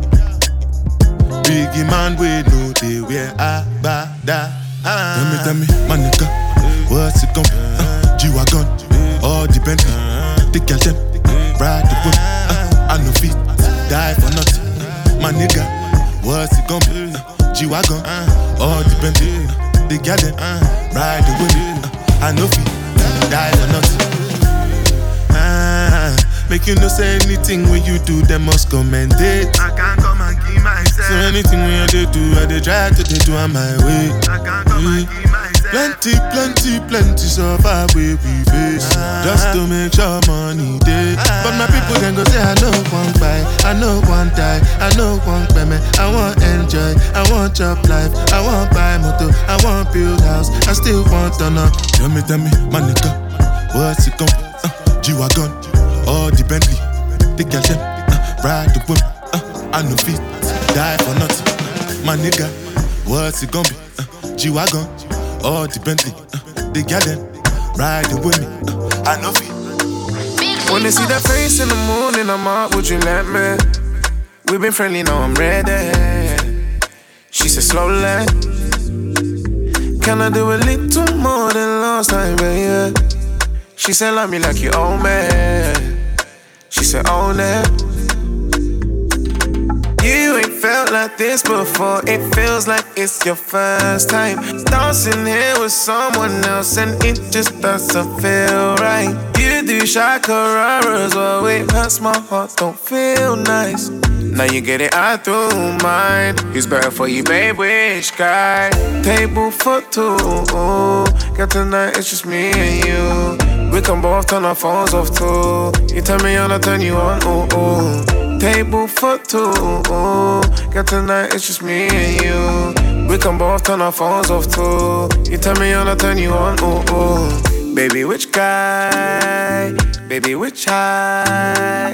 Biggie man, we know they wear agbada. Tell me, tell me, my nigga, what's it gon' be? Uh, G-Wagon, all the Bentley, the girl them, ride the whip. Uh, I know feet, die for nothing. My nigga, what's it gon' be? Uh, G-Wagon, all the Bentley, the girl them, ride the whip. Uh, I know feet, die for nothing. Ah, make you no say anything when you do, them must commend it. I can't come and keep myself. So anything when you do, I dey try to dey do on my way. I can't come and. Plenty, plenty, plenty suffer we we face. Just to make sure money day But my people then go say I know one buy, I know one die, I know one payment I want enjoy, I want job life, I want buy motor, I want build house I still want to know Tell me, tell me, my nigga, what's it be? Uh, G-Wagon, all the Bentley The girl them, uh, ride the whip uh, I know feet, die for nothing My nigga, what's it gon' be? Uh, G-Wagon all the Bentley, uh, got them riding with me. Uh, I know it. When they see that face in the morning, I'm up, would you let me? We've been friendly, now I'm ready. She said, slowly. Can I do a little more than last time, baby? She said, love me like you own me. She said, own it. You ain't felt like this before. It feels like it's your first time. Dancing here with someone else, and it just doesn't feel right. You do shakararas, well, it hurts my heart, don't feel nice. Now you get it out through mine. Who's better for you, babe? Which guy? Table for two. Got tonight, it's just me and you. We can both turn our phones off too. You tell me on, I turn you on. Ooh, ooh. Table for two. Got tonight, it's just me and you. We can both turn our phones off too. You tell me on, I turn you on. Ooh, ooh. Baby, which guy? Baby, which high?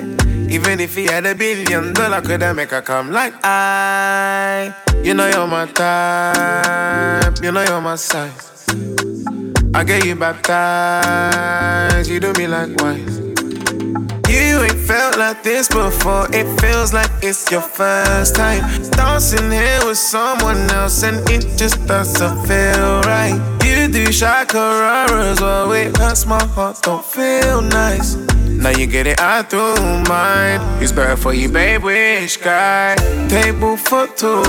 Even if he had a billion dollar, could I make her come like I? You know you're my type. You know you're my size. I get you baptized. You do me likewise. You ain't felt like this before. It feels like it's your first time. Dancing here with someone else, and it just doesn't feel right. You do shakararas, well, it hurts my heart, don't feel nice. Now you get it out through mine. It's better for you, babe? Which guy? Table for two.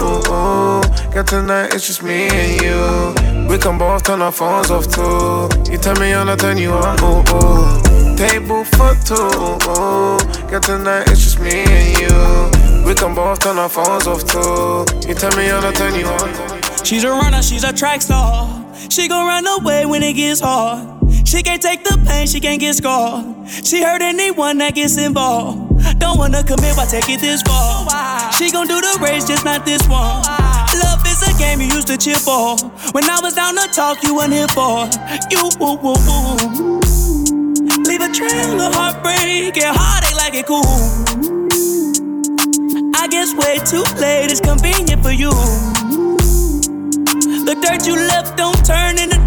Got tonight, it's just me and you. We can both turn our phones off too. You tell me on, I turn you on. Ooh, ooh. Table for two. Got tonight, it's just me and you. We can both turn our phones off too. You tell me on, I turn you on. She's a runner, she's a track star. She gon' run away when it gets hard. She can't take the pain, she can't get scarred. She hurt anyone that gets involved. Don't wanna commit, why take it this far? She gon' do the race, just not this one. Love is a game you used to cheer for. When I was down to talk, you weren't here for. You, woo, woo, woo. Leave a trail of heartbreak and heartache like it cool. I guess way too late is convenient for you. The dirt you left don't turn into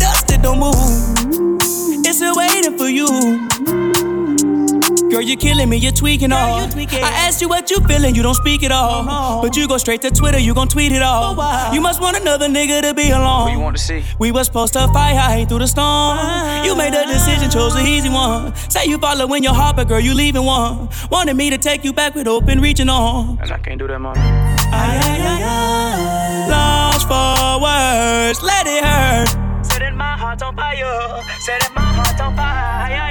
killing me, you're tweaking all. I asked you what you feeling, you don't speak at all. But you go straight to Twitter, you gon' tweet it all. You must want another nigga to be alone. What you want to see? We was supposed to fight high through the storm. Uh-huh. You made a decision, chose the easy one. Say you following your heart, but girl, you leaving one. Wanted me to take you back with open reaching on. And I can't do that, mom. Ay, ay, ay, ay. Lost for words, let it hurt. Setting my heart on fire. Setting my heart on fire.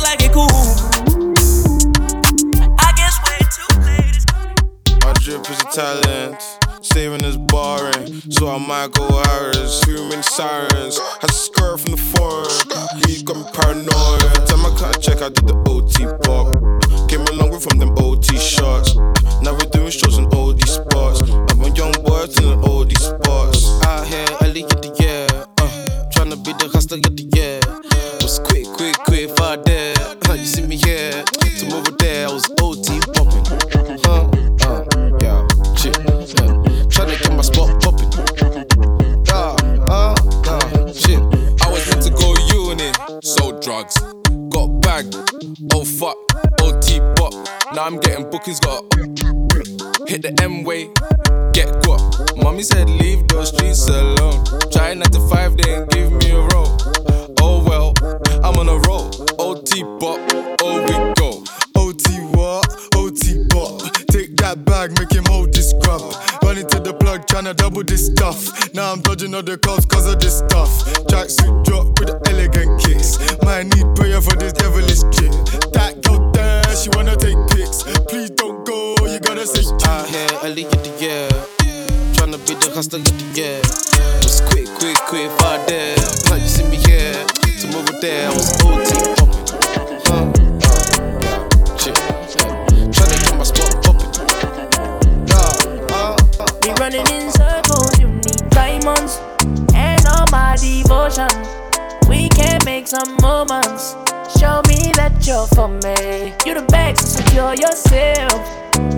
cool. I guess way too late. My drip is a talent. Saving is boring, so I might go Irish. Human sirens, I skirt from the phone. He's got me paranoid. Time I can't check, I did the OT pop. Came a long way from them OT shots. Now we're doing shows in OD spots. I'm a young boy in the OD spots. Out here early in the year, uh, trying to be the hustler of the year. Was quick, quick, quick, far there me here. Some over there, I was OT popping. Huh? Uh, yeah, shit. Uh, trying to get my spot popping. Uh, uh, uh, shit. I was meant to go uni, sold drugs, got bagged. Oh fuck, now I'm getting bookings, got hit the M way, get got. Mommy said leave those streets alone. Trying not to five, they ain't give me a roll. Oh well, I'm on a roll. OT bop, oh we go. That bag, make him hold this grub. Running to the plug, tryna double this stuff. Now I'm dodging all the cops cause of this stuff. Tracksuit drop with the elegant kicks. Might need prayer for this devilish chick. That girl there, she wanna take pics. Please don't go, you gotta say Out here, early in the year. Tryna be the hustler of the year. Just quick, quick, quick, far there. Now you see me here. Some over there, I was OT Be running in circles, you need diamonds and all my devotion. We can make some moments. Show me that you're for me. You the best, so secure yourself.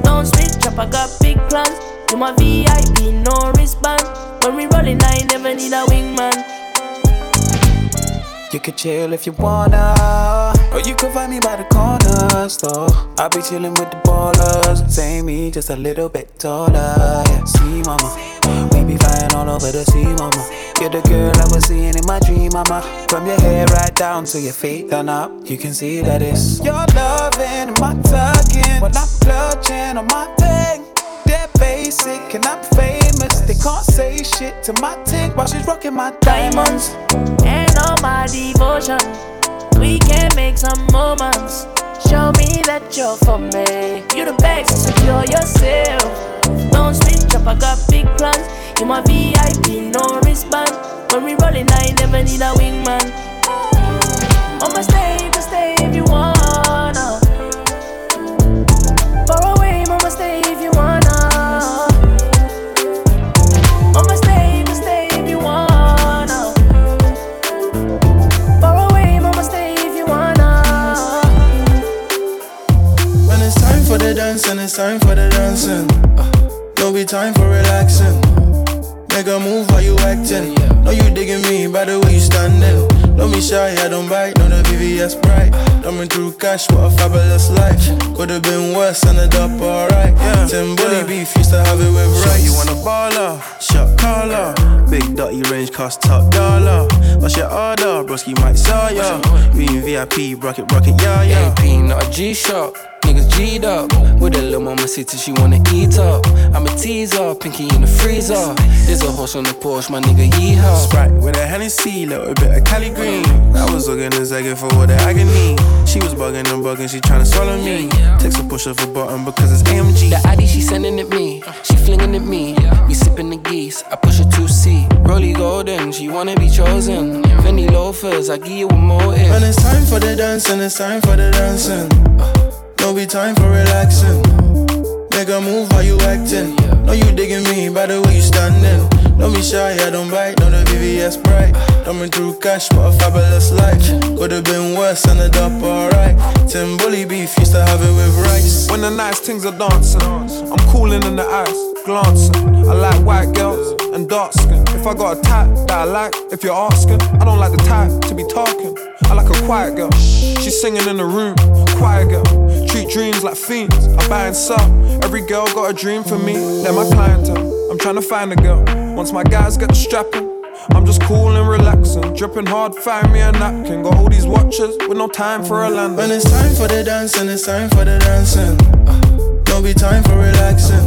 Don't switch up, I got big plans. You my VIP, no wristband. When we rolling, I never need a wingman. You could chill if you wanna, or you could find me by the corner store. I'll be chillin' with the ballers, same me, just a little bit taller. Yeah, see, mama, we be flying all over the sea, mama. You're the girl I was seeing in my dream, mama. From your hair right down to your feet done up, you can see that it's your loving and my tugging. When I'm clutching on my thing, they're basic and I'm famous. They can't say shit to my tick while she's rocking my diamonds. And all my devotion. We can make some moments. Show me that you're for me. You the best, secure yourself. Don't switch up, I got big plans. You my VIP, no wristband. When we rolling, I never need a wingman. I'ma stay, stay if you wanna. Cash, what a fabulous life. Could've been worse, ended up alright. Yeah. Tim Bully beef used to have it with rice. you want a baller, shot caller. Big dotty range cost top dollar. What's your order? Broski might saw ya. We in VIP, rocket, rocket, yeah, yeah. AP, not a G shot. Niggas G'd up. With a little mama city, she wanna eat up. I'm a teaser, pinky in the freezer. There's a horse on the porch, my nigga yeehaw. Sprite with a Hennessy, little bit of Cali Green. I was looking and zagging for all the agony. She was bugging and bugging, she tryna swallow me. Text a push of a button because it's AMG. The Addy, she sending at me. She flinging at me. We sipping the geese. I push her to C. Rolly golden, she wanna be chosen. Fendi loafers, I give you a motive. When it's time for the dancing, it's time for the dancing. Uh. No be time for relaxing. Make a move while you acting. Know you digging me by the way you standing. Don't be shy, I don't bite. Know the VVS bright. Dumbing through cash, what a fabulous life. Could've been worse, ended up alright. Tim Bully beef used to have it with rice. When the nice things are dancing, I'm cooling in the ice, glancing. I like white girls and dark skin. If I got a type that I like, if you're asking, I don't like the type to be talking. I like a quiet girl. She's singing in the room, quiet girl. Dreams like fiends. I buy and sell. Every girl got a dream for me. They're my clientele. I'm trying to find a girl. Once my guys get the strapping, I'm just cool and relaxing. Dripping hard, find me a napkin. Got all these watches with no time for a landing. When it's time for the dancing, it's time for the dancing. Uh, don't be time for relaxing.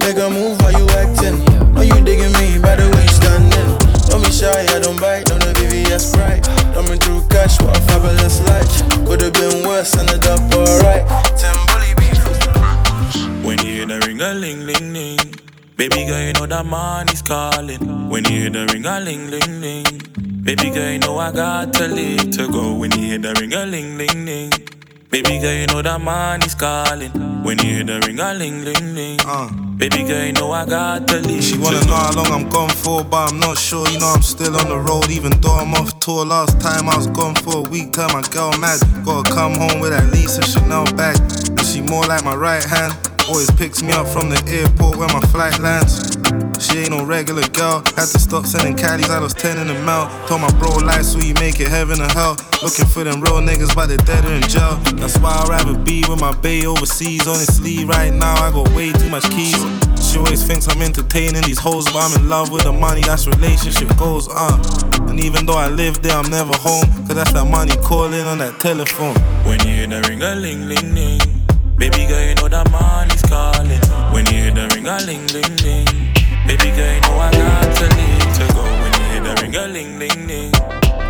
Make a move while you acting. Know you digging me by the way you standing. Don't be shy, I don't bite. Don't the VVS bright. Dumbing through cash, what a fabulous life. Could've been worse, ended up alright. Tim Bully beef. When you hear the ring a ling ling ling, baby girl, you know that man is calling. When you hear the ring a ling ling ling, baby girl, you know I got to leave to go. When you hear the ring a ling ling ling, baby girl, you know that man is calling. When you hear the ring a ling ling ling, uh. baby girl, you know I got the lead. She wanna know how long I'm gone for, but I'm not sure. You know I'm still on the road, even though I'm off tour. Last time I was gone for a week, turn my girl mad. Gotta come home with at least a Chanel bag. And she more like my right hand. Always picks me up from the airport where my flight lands. She ain't no regular girl. Had to stop sending caddies, I was 10 in the mouth. Told my bro life so you make it heaven or hell. Looking for them real niggas, but they're dead in jail. That's why I'd rather be with my bae overseas. On sleeve right now, I got way too much keys. She always thinks I'm entertaining these hoes, but I'm in love with the money, that's relationship goals, uh. And even though I live there, I'm never home, cause that's that money calling on that telephone. When you hear the ring a ling ling ling, baby girl, you know that money's calling. When you hear the ring a ling ling ling, baby girl, you know I got to leave to go. When you hear the ring a ling ling ling,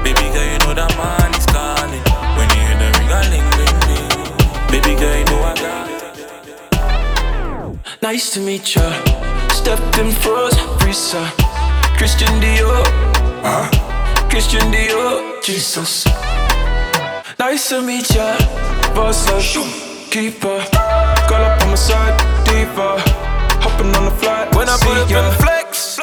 baby girl, you know that money's calling. When you hear the ring a ling ling ling, baby girl, you know I got Nice to meet ya. Stepped in froze, Risa. Christian Dior. Huh? Christian Dior. Jesus. Nice to meet ya. Boss. Keeper. Girl up on my side. Diva. Hopping on the flight. When I put up in flex.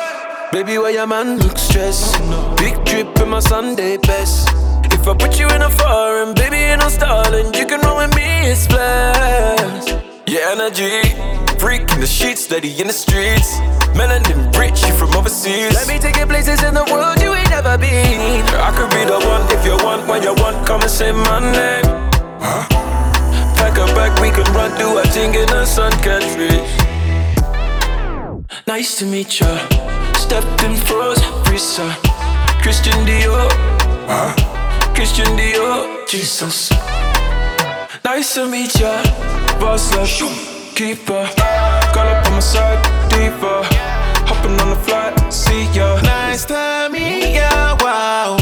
Baby, why your man look stressed? Big drip in my Sunday best. If I put you in a foreign, baby, ain't no stalling. You can roll with me, it's blessed. Yeah, energy. Freak in the sheets, steady in the streets. Melanin rich, you from overseas. Let me take you places in the world you ain't never been. I could be the one if you want, when you want, come and say my name. Huh? Pack a bag, we can run, do a thing in the sun, reach. Nice to meet ya. Stepped in froze, Risa. Christian Dior. Huh? Christian Dior. Jesus. Nice to meet ya. Boss up, keeper. Girl up on my side, diva. Hopping on the flight, see ya. Nice to meet ya, wow.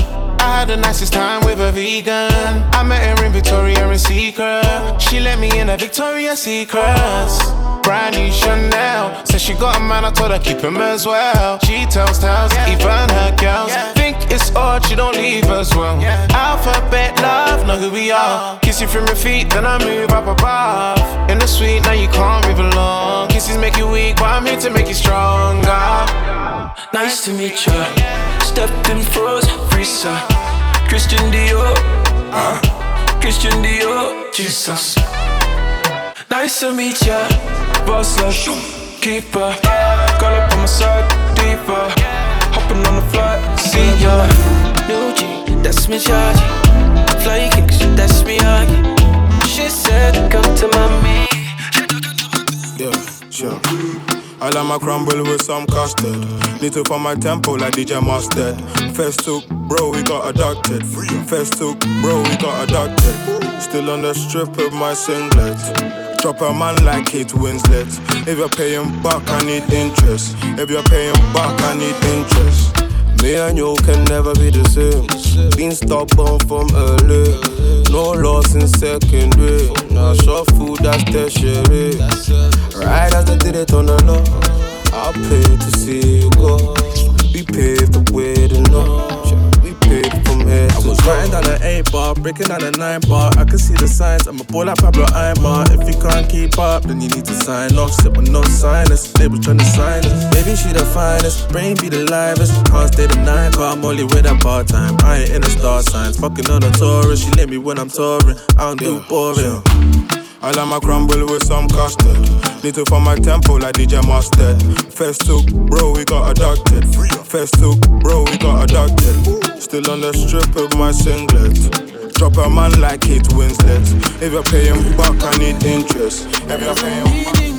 I had the nicest time with a vegan. I met her in Victoria and Secret. She let me in a Victoria's Secrets. Brand new Chanel. Said she got a man, I told her keep him as well. She tells tales, even her girls. Think it's odd, she don't leave as well. Alphabet love, know who we are. Uh-huh. Kiss you from your feet, then I move up above. In the suite, now you can't move along. Kisses make you weak, but I'm here to make you stronger. Nice to meet you. Stepped in froze, Risa. Christian Dior. Uh, Christian Dior. Jesus. Nice to meet ya. Boss up, keeper. Girl up on my side, diva. Hopping on the flight, see ya. New G, that's me charge. Fly kicks, that's me hug. She said, come to my mommy. Yeah, sure. I like my crumble with some custard. Little for my tempo like DJ Mustard. First took, bro, we got adopted. First took, bro, we got adopted. Still on the strip of my singlet. Drop a man like Kate Winslet. If you're paying back, I need interest. If you're paying back, I need interest. Me and you can never be the same. Been stubborn from early. No loss in secondary. Now short food, that's tertiary. Right as they did it on the law. I'll pay to see you go. We paved the way to know. We paved I was writing down an 8 bar, breaking down a 9 bar. I can see the signs, I'm a ball like Pablo Aimar. If you can't keep up, then you need to sign off. Sit with no signers, they was trying to sign us. Baby, she the finest, brain be the livest. Can't stay the night, cause I'm only with her part time. I ain't in the star signs, fucking on a tourist. She let me when I'm touring, I don't do boring. I like my crumble with some custard. Little for my tempo like DJ Mustard. First took, bro, we got adopted. First took, bro, we got adopted. Still on the strip of my singlet. Drop a man like Kate Winslet. If you're paying back, I need interest. If you're paying meeting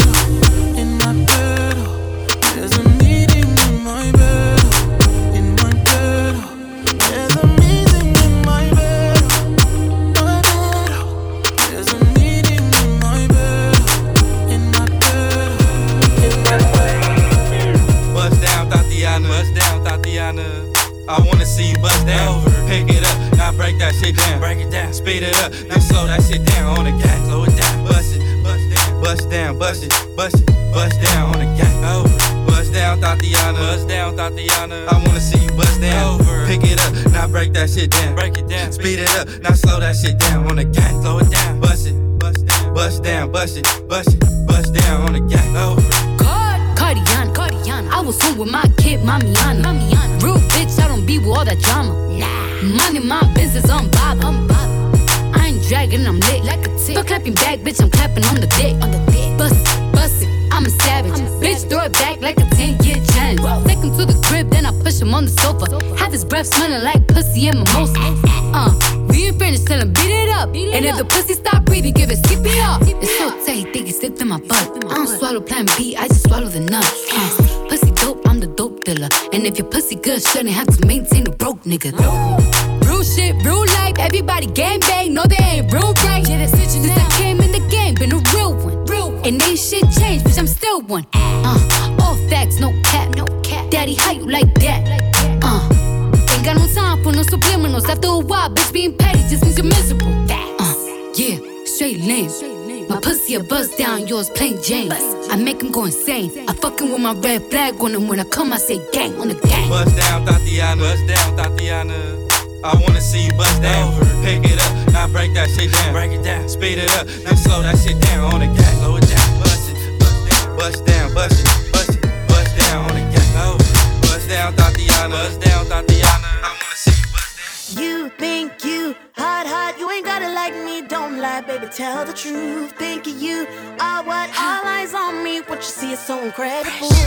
my red flag on. When I come, I say gang on the gang. Bust down, Thotiana. Bust down, Thotiana. I wanna see you bust down. Pick it up, now break that shit down. Break it down. Speed it up, now slow that shit down. incredible.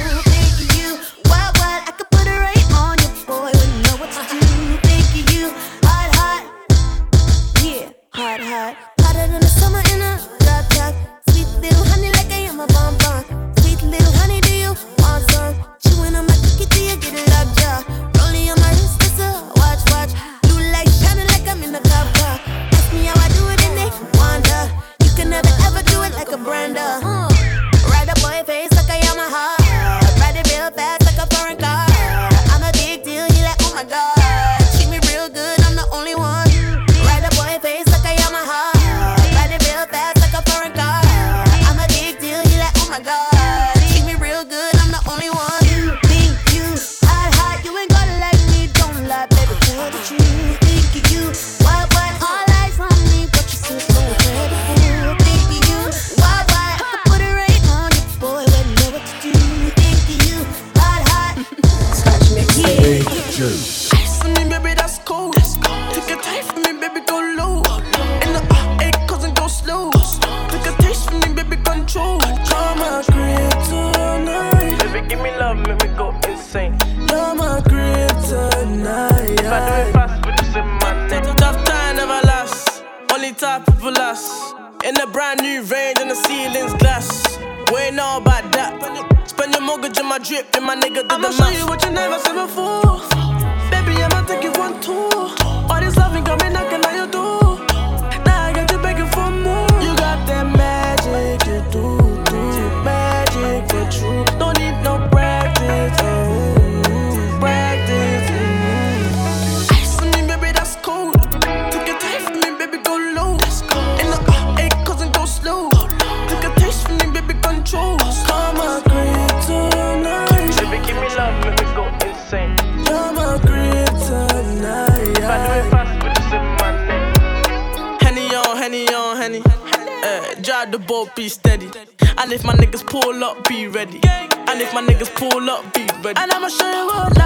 My niggas pull up, be ready. And I'ma show you what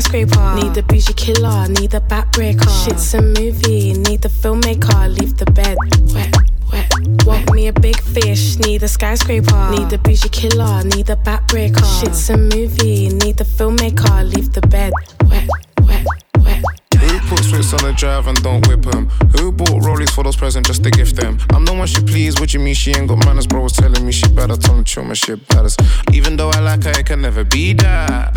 skyscraper. Need the bougie killer, need the backbreaker. Shit's a movie, need the filmmaker. Leave the bed wet, wet. Want me a big fish, need a skyscraper. Need the bougie killer, need the backbreaker. Shit's a movie, need the filmmaker. Leave the bed wet. wet, wet. Who Put Swiss on the drive and don't whip them. Who bought rollies for those presents just to gift them? I'm the one she please, what you mean she ain't got manners? Bro was telling me she better, told me chill my shit baddest. Even though I like her, it can never be that.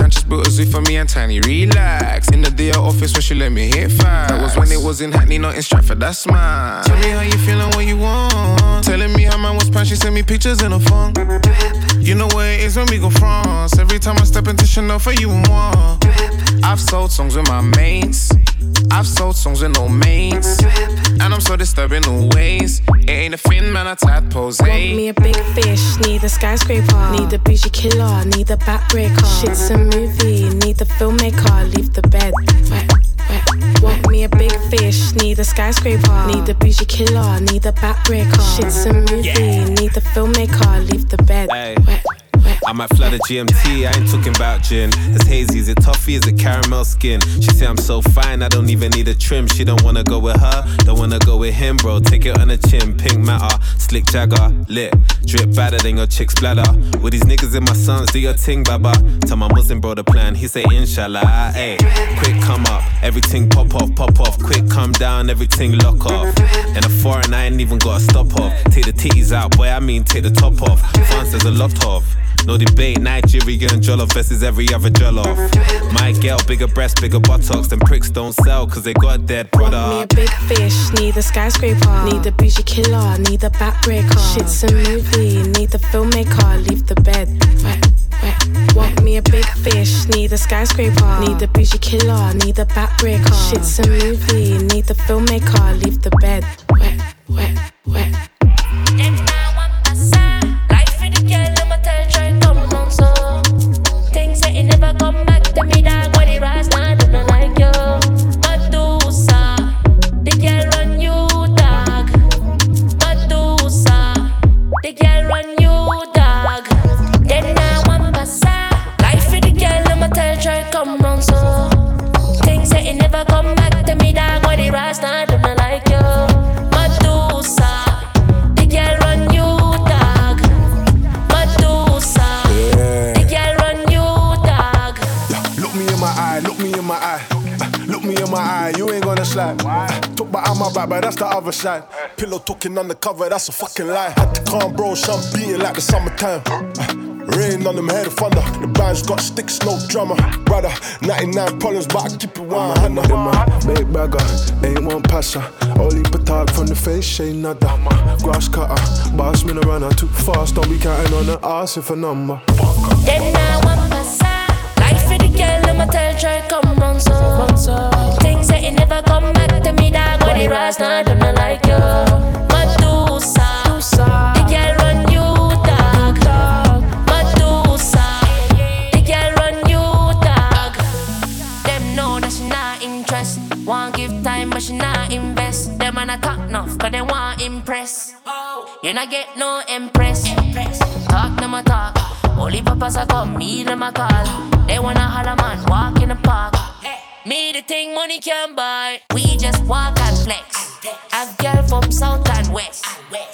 Then just built a zoo for me and Tiny, relax. In the DR office where she let me hit fast. That was when it was in Hackney, not in Stratford, that's mine. Tell me how you feeling, what you want. Telling me how man was pan, she sent me pictures in a phone. You know where it is when we go France. Every time I step into Chanel for you and more. I've sold songs with my mates. I've sold songs with no mates. And I'm so disturbing always. It ain't a fin, man, I tadpoles. Want eh? me a big fish, need a skyscraper. Need the bougie killer, need the backbreaker. Shit's a movie, need the filmmaker. Leave the bed wet, wet. Want me a big fish, need a skyscraper. Need the bougie killer, need the backbreaker. Shit's a movie, need the filmmaker. Leave the bed wet. I might flood a GMT, I ain't talking about gin. It's hazy, is it toffee, is it caramel skin? She say I'm so fine, I don't even need a trim. She don't wanna go with her, don't wanna go with him, bro. Take it on the chin, pink matter, slick jagger, lit, drip better than your chick's bladder. With these niggas in my sons, do your ting, baba. Tell my Muslim bro the plan, he say inshallah, ayy. Quick come up, everything pop off, pop off. Quick come down, everything lock off. And a foreign, I ain't even gotta stop off. Take the titties out, boy, I mean take the top off. France there's a lot of. No debate, Nigerian jollof versus every other jollof. My girl, bigger breasts, bigger buttocks, them pricks don't sell cause they got dead Want me a big fish, need a skyscraper. Need the bougie killer, need the backbreaker. Shit's a movie, need the filmmaker. Leave the bed wet, wet. Want me a big fish, need a skyscraper. Need the bougie killer, need the backbreaker. Shit's a movie, need the filmmaker. Leave the bed wet, wet, wet. Eye. Uh, Look me in my eye, you ain't gonna slide. Uh, Talk behind my back, but that's the other side. Pillow talking undercover, that's a fucking lie. Had to calm, bro, some beating like the summertime. Uh, Rain on them head of thunder. The band's got sticks, no drummer. Brother, 99 problems, but I keep it one hundred. Big bagger, ain't one passer. Only talk from the face, say nada. Grass cutter, boss me runner too fast. Don't be counting on the ass if a number. Then I want passa. Life for the girl, I'ma tell try come round so. Things say it never come back to me, dog. When it rise, nah, do not like you. Medusa, the girl run you, dog. Medusa, the girl run you, dog. Them know that she not interest. Want give time, but she not invest. Them man talk enough, cause they want impress. You not get no impress. Talk no more talk. Only papas I come, me in a car. They wanna holla man, walk in the park. Me the thing money can buy. We just walk and flex. Have girl from south and west.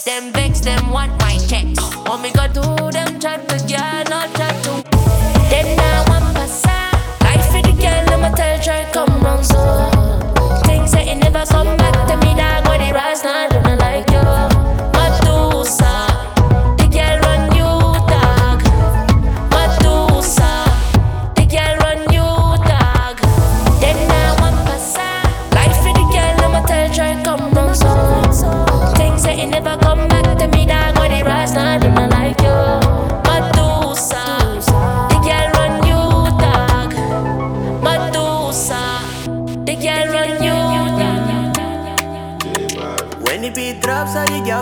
Them vex, them want my checks. Want me go do them chat to girl, not chat to. Then now I'm passa. Life for the girl, I'ma tell try come round so. Things say it never come back to me, dog. When it rise, not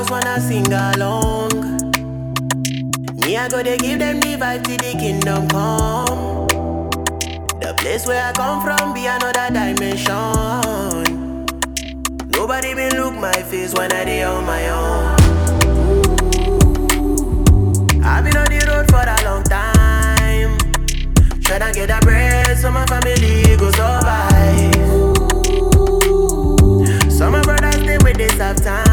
house wanna sing along. Me, I go to give them the vibe till the kingdom come. The place where I come from be another dimension. Nobody been look my face when I dey on my own. I've been on the road for a long time. tryna to get a bread so my family go survive. Some my brothers stay with this half time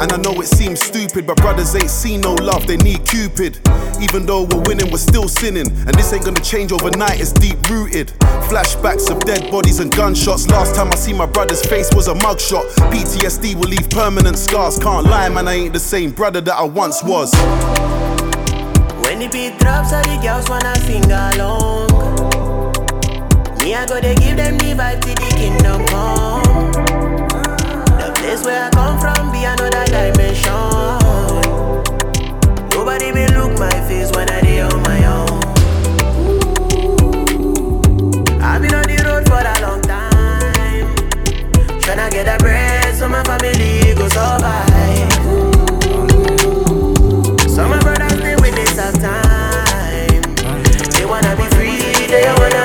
And I know it seems stupid, but brothers ain't seen no love, they need Cupid. Even though we're winning, we're still sinning. And this ain't gonna change overnight, it's deep rooted. Flashbacks of dead bodies and gunshots. Last time I see my brother's face was a mugshot. PTSD will leave permanent scars. Can't lie, man, I ain't the same brother that I once was. When the beat drops, all the girls wanna sing along. Me, I gotta give them the vibe till the kingdom come. Place where I come from be another dimension. Nobody may look my face when I dey on my own. I've been on the road for a long time, tryna get a bread so my family go survive. So my brothers they witness of time. They wanna be free, they wanna.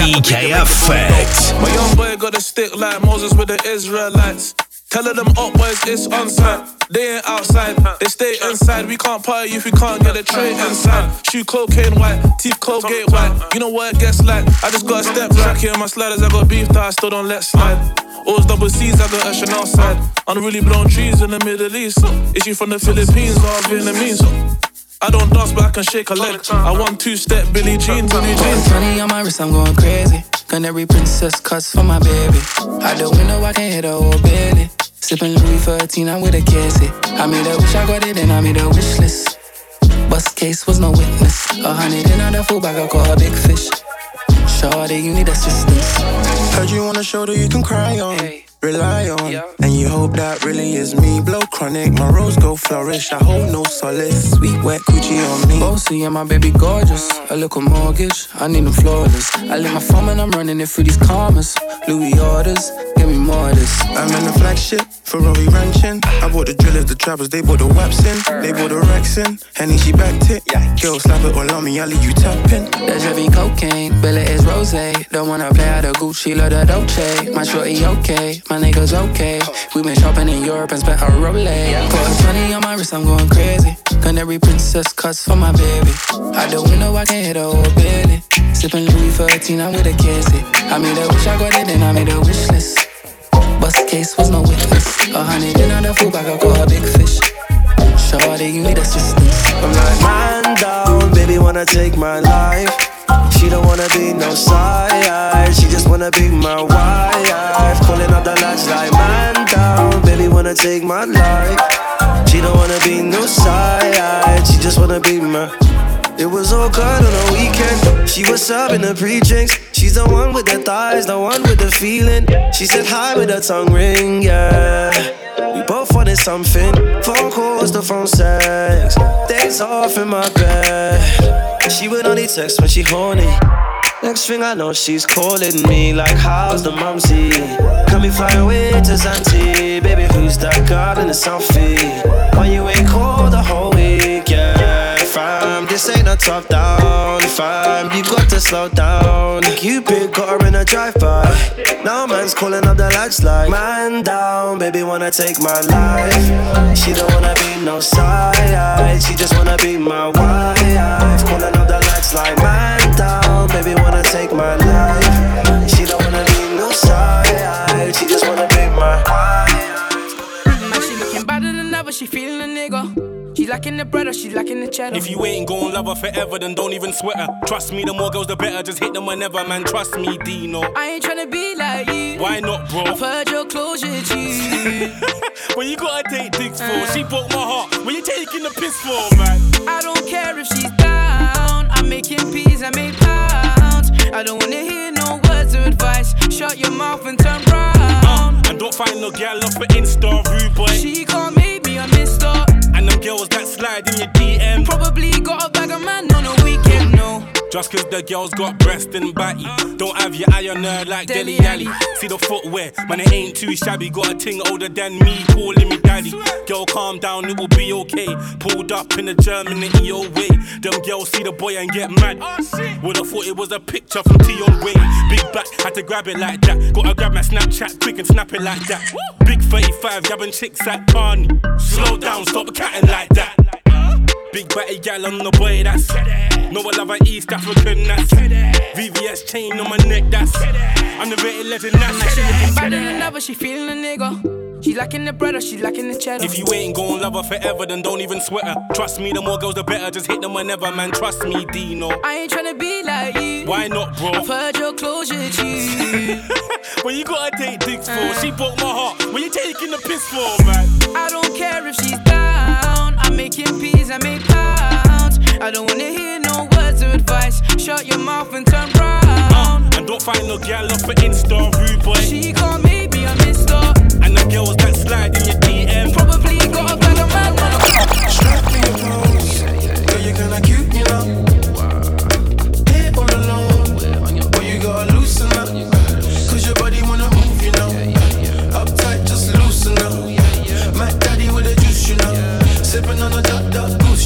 Go. effect. My young boy got a stick like Moses with the Israelites. Telling them up boys it's on site. They ain't outside, they stay inside. We can't party if we can't get a tray inside. Shoe cocaine white, teeth Colgate white. You know what it gets like. I just got a step back here my sliders. I got beef that I still don't let slide. Always double C's, I got a Chanel side. I'm really blown trees in the Middle East. Is she from the Philippines or Vietnamese? I don't dance, but I can shake a leg. I want two step Billy Jeans and new jeans. Money on my wrist, I'm going crazy. Canary princess cuts for my baby. Out the window, I can hit a whole belly. Sipping Louis 13, I'm with a casey. I made a wish, I got it, and I made a wish list. Bust case was no witness. A hundred in on the full bag, I caught a big fish. Shorty, you need assistance. Heard you on a shoulder you can cry on, rely on. And you hope that really is me. Blow chronic, my rose go flourish. I hold no solace. Sweet wet coochie on me. Bossy and my baby gorgeous. I A little mortgage, I need them flawless. I lit my phone and I'm running it through these commas. Louis orders, give me more of this. I'm in the flagship, Ferrari ranching. I bought the drillers, the trappers, they bought the waps in. They bought the Rex in. Henny, she backed it. Girl, slap it all on me, I leave you tapping. That's heavy cocaine, Bella is rose. Don't wanna play out the Gucci, love the Dolce. My shorty okay, my niggas okay. We been shopping in Europe and spent a Rolex. Put 20 on my wrist, I'm going crazy. Canary princess cuts for my baby. Out the window, I can hit a whole belly. Sipping Louis 13, I'm with a casey. I made a wish, I got it, then I made a wish list. Bust case was no witness. A hundred in on the full bag, I caught a big fish. Shorty, you need assistance. I'm like, man down, baby wanna take my life. She don't wanna be no side, she just wanna be my wife. Calling up the lights like, man down, baby wanna take my life. She don't wanna be no side, she just wanna be my. It was all good on the weekend. She was serving the pre-drinks. She's the one with the thighs, the one with the feeling. She said hi with her tongue ring, yeah. We both wanted something. Phone calls, the phone sex. Days off in my bed. She would only text when she horny. Next thing I know, she's calling me like, How's the mumsy? Can we fly away to Zante? Baby, who's that girl in the selfie? Why you ain't called the whole this ain't a top down, fam. You got to slow down. Cupid got her in a drive-by. Now man's calling up the lights like, Man down, baby wanna take my life. She don't wanna be no side, she just wanna be my wife. Calling up the lights like, Man down, baby wanna take my life. She don't wanna be no side, she just wanna be my wife. Man, she looking better than ever, she feeling a nigga. Lacking the bread or she lacking the cheddar. If you ain't gon' love her forever, then don't even sweat her. Trust me, the more girls, the better. Just hit them whenever, man. Trust me, Dino. I ain't tryna be like you. Why not, bro? I've heard your closure, G. when you gotta date dicks for, uh. she broke my heart. When you taking the piss for, man? I don't care if she's down. I'm making peas, I make pounds. I don't wanna hear no words of advice. Shut your mouth and turn round. Uh, and don't find no gal off for Insta, rude boy. She can't make me a mister. And them girls that slide in your DM. Probably got Just cause the girls got breast and batty. Don't have your eye on her like Dele Alli. See the footwear, man, it ain't too shabby. Got a ting older than me, calling me daddy. Girl, calm down, it will be okay. Pulled up in the German in your way. Them girls see the boy and get mad. Would've thought it was a picture from Tion Wayne. Big back, had to grab it like that. Gotta grab my Snapchat quick and snap it like that. Big 35, grabbing chicks at Barney. Slow down, stop catting like that. Big batty gal on the boy, that's No, I love an East African, that's VVS chain on my neck, that's I'm the Underrated legend, that's Now she looking better than ever, she feeling a nigga. She lacking the bread or she lacking the cheddar. If you ain't gon' love her forever, then don't even sweat her. Trust me, the more girls, the better. Just hit them whenever, man. Trust me, Dino. I ain't tryna be like you. Why not, bro? I've heard your closure, G. When you gotta take dicks for, uh. she broke my heart. When you taking the piss for, man? I don't care if she's down. I'm making peas, I make pounds. I don't wanna hear no words of advice. Shut your mouth and turn round. Uh, and don't find no gal off for Insta, rude boy. She can't make me a mister. And the girls that slide in your DM. Probably got a bag of man. Strike me a pose. Girl, you're kinda cute, you know.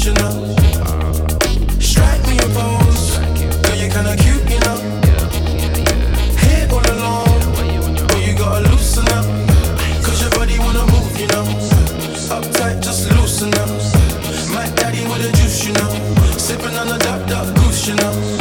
Strike me a pose. Girl, you kinda cute, you know. All you gotta loosen up. Cause your body wanna move, you know. Uptight, just loosen up. My daddy with juice, you know. Sipping on a you know.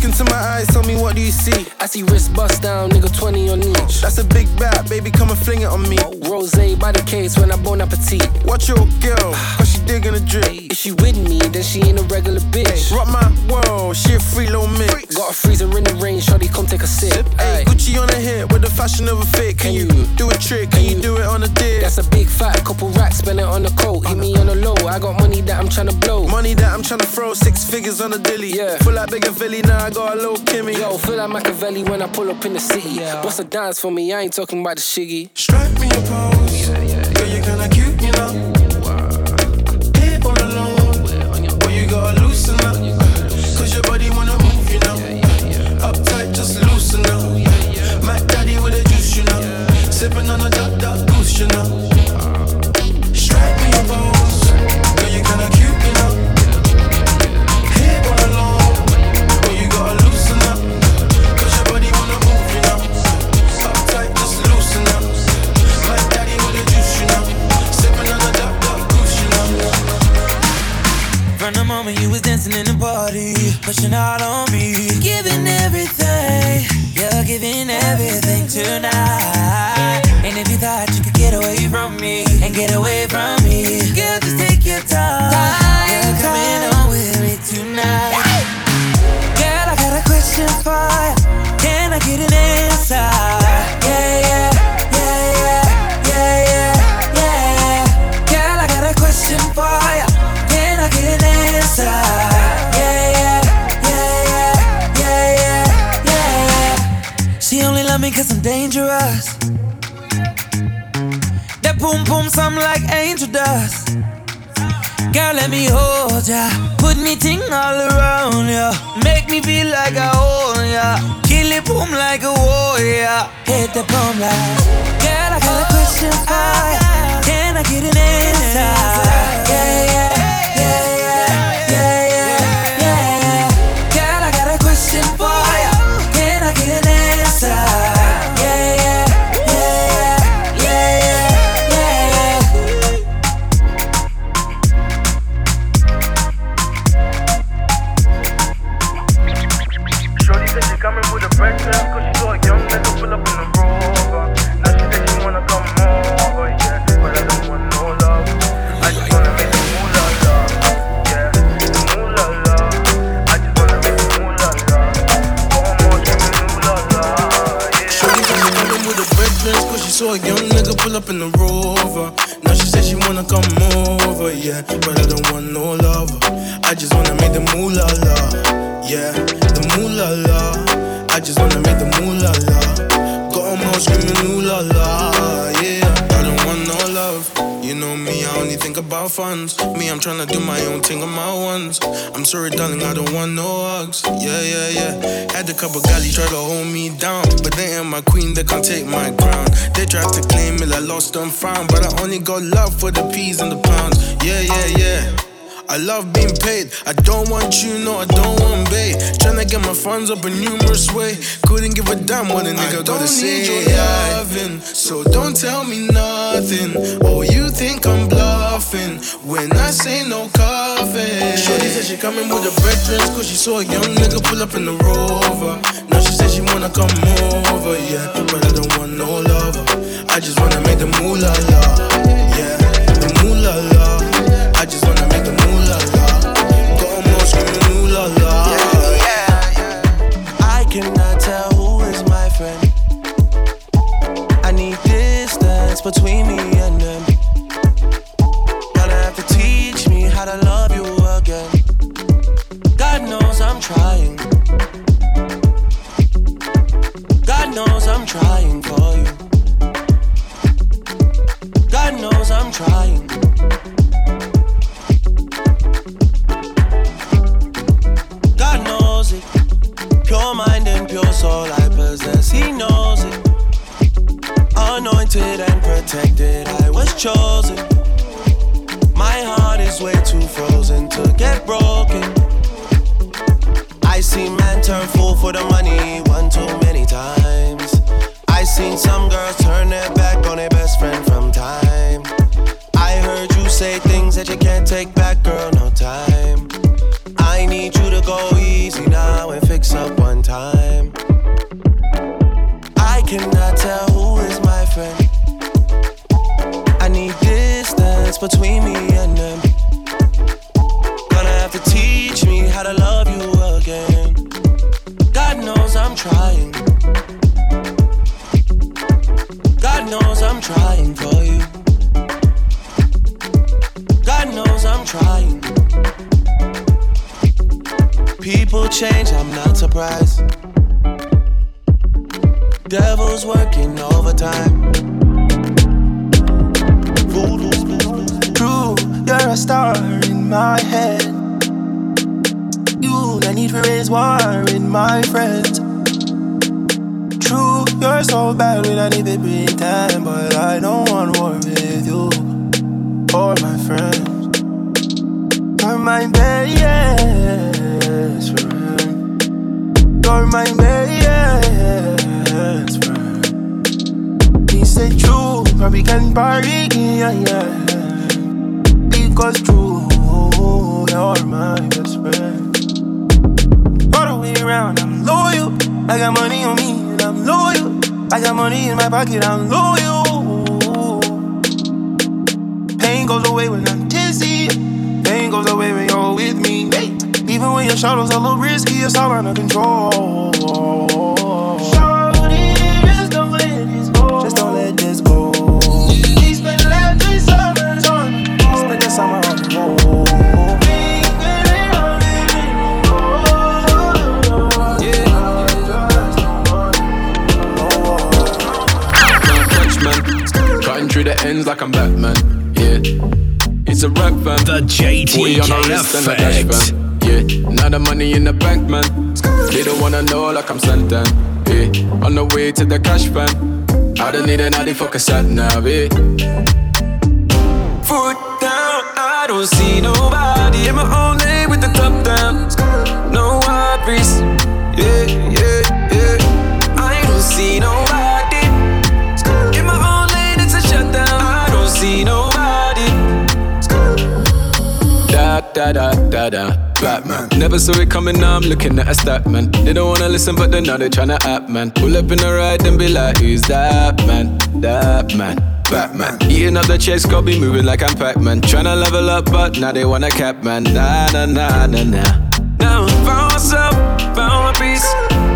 Look into my eyes, tell me what do you see? I see wrist bust down, nigga 20 on each. That's a big bat, baby, come and fling it on me. Rose by the case when I bon appetit. Watch your girl, cause she digging a drip. If she with me, then she ain't a regular bitch. Rock my world, she a free low mix. Got a freezer in the rain, shorty, come take a sip. Hey, Gucci on the hit with the fashion of a fit. Can you do a trick? Can you do it on a dip? That's a big fat couple racks, spend it on the coat. Hit me on the low, I got money that I'm tryna blow. Money that I'm tryna throw, six figures on a dilly. Yeah. Full like bigger Philly, now I got a little Kimmy. Yo, feel like Machiavelli when I pull up in the city. What's a dance for me? I ain't talking about the shiggy. Strike me a pose. Girl, you kinda cute, you know. Head all alone. Boy, you gotta loosen up. Cause your body wanna move, you know. Uptight, just loosen up. My daddy with the juice, you know. Sipping on a dot dot goose, you know. Strike me a pose. Moment you was dancing in the party, pushing out on me, giving everything, you're giving everything tonight. And if you thought you could get away from me and get away from me, girl, just take your time. You're coming on with me tonight. Girl, I got a question for you. Can I get an answer? I'm dangerous. That boom boom sound like angel dust. Girl, let me hold ya. Put me ting all around ya. Make me feel like I own ya. Kill it boom like a warrior. Hit the boom like. Girl, I got a question for. Can I get an answer? Take my crown They tried to claim it, I lost and found But I only got love for the peas and the pounds Yeah, yeah, yeah I love being paid. I don't want you, no, I don't want bait. Tryna get my funds up a numerous way. Couldn't give a damn what a nigga gotta say. Don't need Your loving, so don't tell me nothing. Oh, you think I'm bluffing when I say no coffee. Shorty said she coming with a breakfast, cause she saw a young nigga pull up in the rover. She said she wanna come over, yeah. But I don't want no lover. I just wanna make the moolah la, yeah. The moolah la. True, probably can party, yeah, yeah. Because true, you're my best friend. All the way around, I'm loyal. I got money on me, and I'm loyal. I got money in my pocket, I'm loyal. Pain goes away when I'm dizzy. Pain goes away when you're with me. Even when your shadow's are a little risky, it's all under control. Ends like I'm Batman. Yeah. It's a rap fam. The JTK on the wrist and a dash effect. Yeah. Now the money in the bank, man. They don't wanna know like I'm Santan. Yeah. On the way to the cash fam. I don't need another fucker sat now, yeah. Foot down, I don't see nobody in my own lane with the top down. No worries, Da da da da. Batman. Never saw it coming, now I'm looking at a stat man. They don't wanna listen, but they know they tryna act man. Pull up in the ride and be like, who's that man? That man. Batman. Eating up the chase, got be moving like I'm Pac-Man. Tryna level up, but now they wanna cap man. Nah nah nah nah nah. Now found myself, found my peace.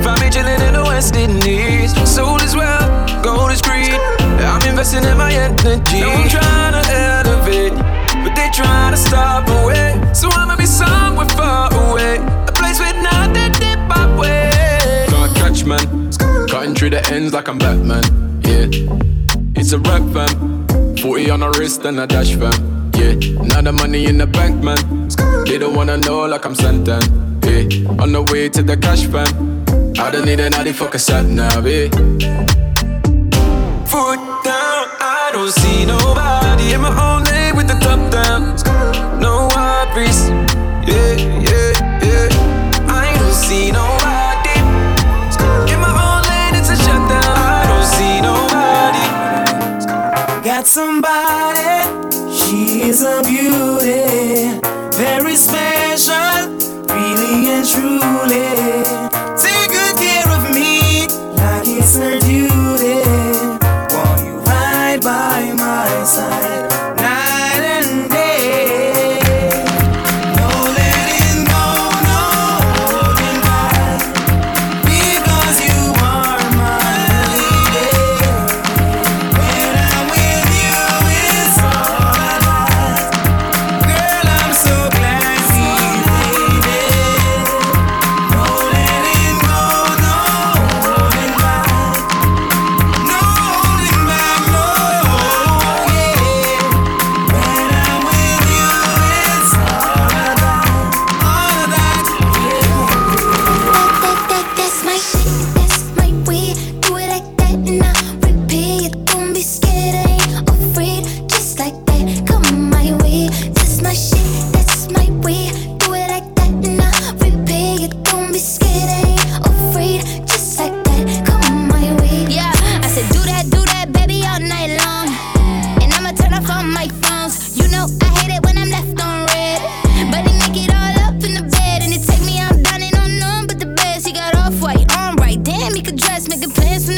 Found me chilling in the West Indies. Soul is well, gold is green. I'm investing in my energy. No, I'm trying to elevate, but they trying to stop away. So I'ma be somewhere far away, a place with nothing dip my way. Can't catch man. Cutting through the ends like I'm Batman. Yeah. It's a rap fam. 40 on the wrist and a dash fam. Yeah. Now the money in the bank, man. They don't wanna know like I'm Santan. Yeah. On the way to the cash fam. I don't need another fucker sat now, yeah. Foot down, I don't see nobody in my own them. No worries. Yeah, yeah, yeah. I ain't gonna see nobody. In my own lane, it's a shutdown. I don't see nobody. Got somebody. She is a beauty. Very special. Really and truly. Take good care of me, like It's her duty. Won't you ride by my side?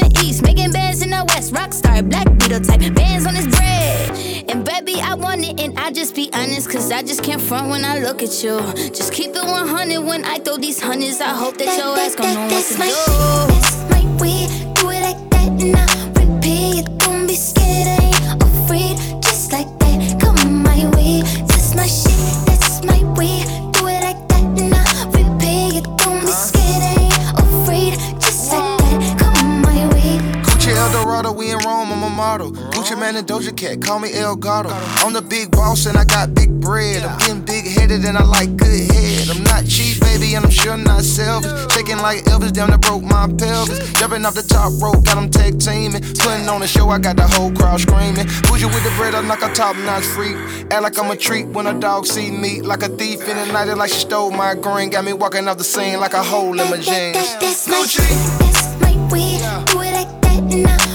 The east, making bands in the west. Rockstar, black beetle type, bands on his bread. And baby, I want it, and I just be honest, cause I just can't front when I look at you. Just keep it 100 when I throw these hundreds. I hope that your ass gon' know what to my do. Gucci Man and Doja Cat, call me El Gato. I'm the big boss and I got big bread. I'm getting big headed and I like good head. I'm not cheap, baby, and I'm sure not selfish. Shaking like Elvis, down to broke my pelvis. Jumping off the top rope, got them tag teaming. Putting on a show, I got the whole crowd screaming. Bougie with the bread, I'm like a top notch freak. Act like I'm a treat when a dog see me. Like a thief in the night, like she stole my green. Got me walking off the scene like a hole in my jeans. That's my shit, that's my way. Do it like that and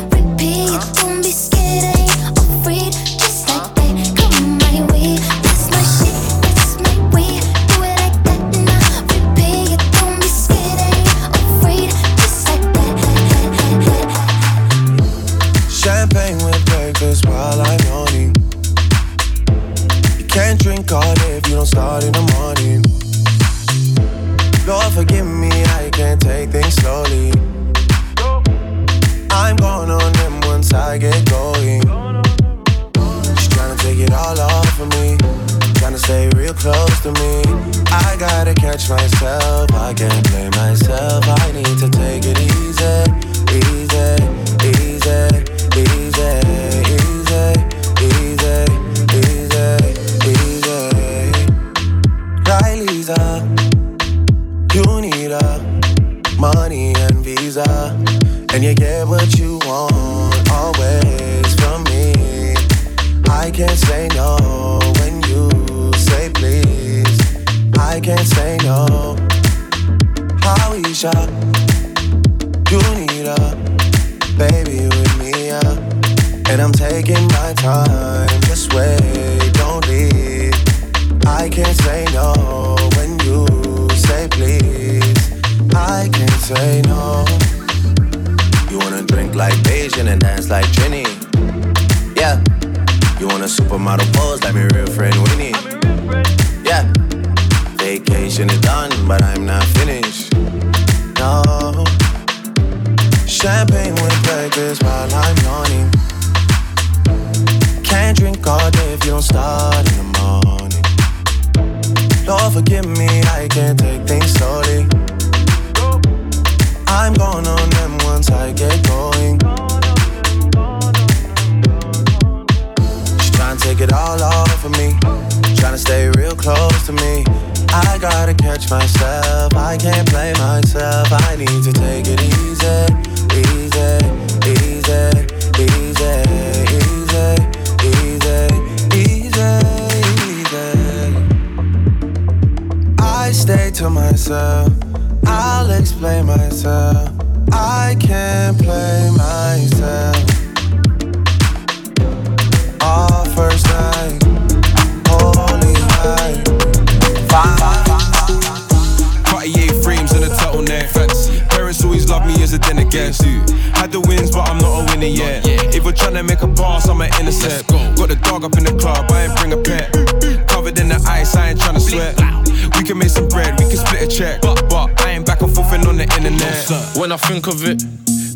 internet. When I think of it,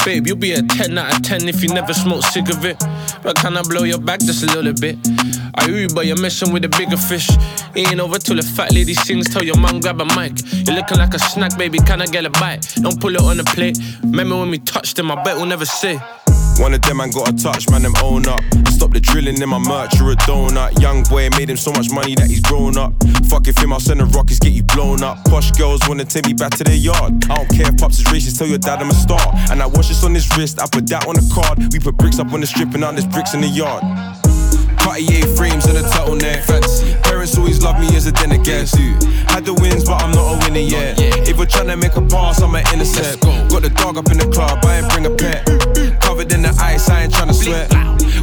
babe, you'll be a 10 out of 10 if you never smoke cigarette. But can I blow your back just a little bit? I Uber, you're messing with a bigger fish. It ain't over till the fat lady sings. Tell your mom grab a mic. You're looking like a snack, baby. Can I get a bite? Don't pull it on the plate. Remember when we touched them? I bet we'll never say. One of them, I got a touch, man, them own up. Stop the drilling in my merch, you're a donut. Young boy made him so much money that he's grown up. Fuck if him, I'll send the rockets, get you blown up. Posh girls wanna take me back to their yard. I don't care if pops is racist, tell your dad I'm a star. And I watch this on his wrist, I put that on the card. We put bricks up on the strip and now there's bricks in the yard. Cartier frames and a turtleneck. Fancy. Parents always love me as a against you. Had the wins, but I'm not a winner yet. If you're trying to make a pass, I'm an innocent. Got the dog up in the club, I ain't bring a pet. Covered in the ice, I ain't trying to sweat.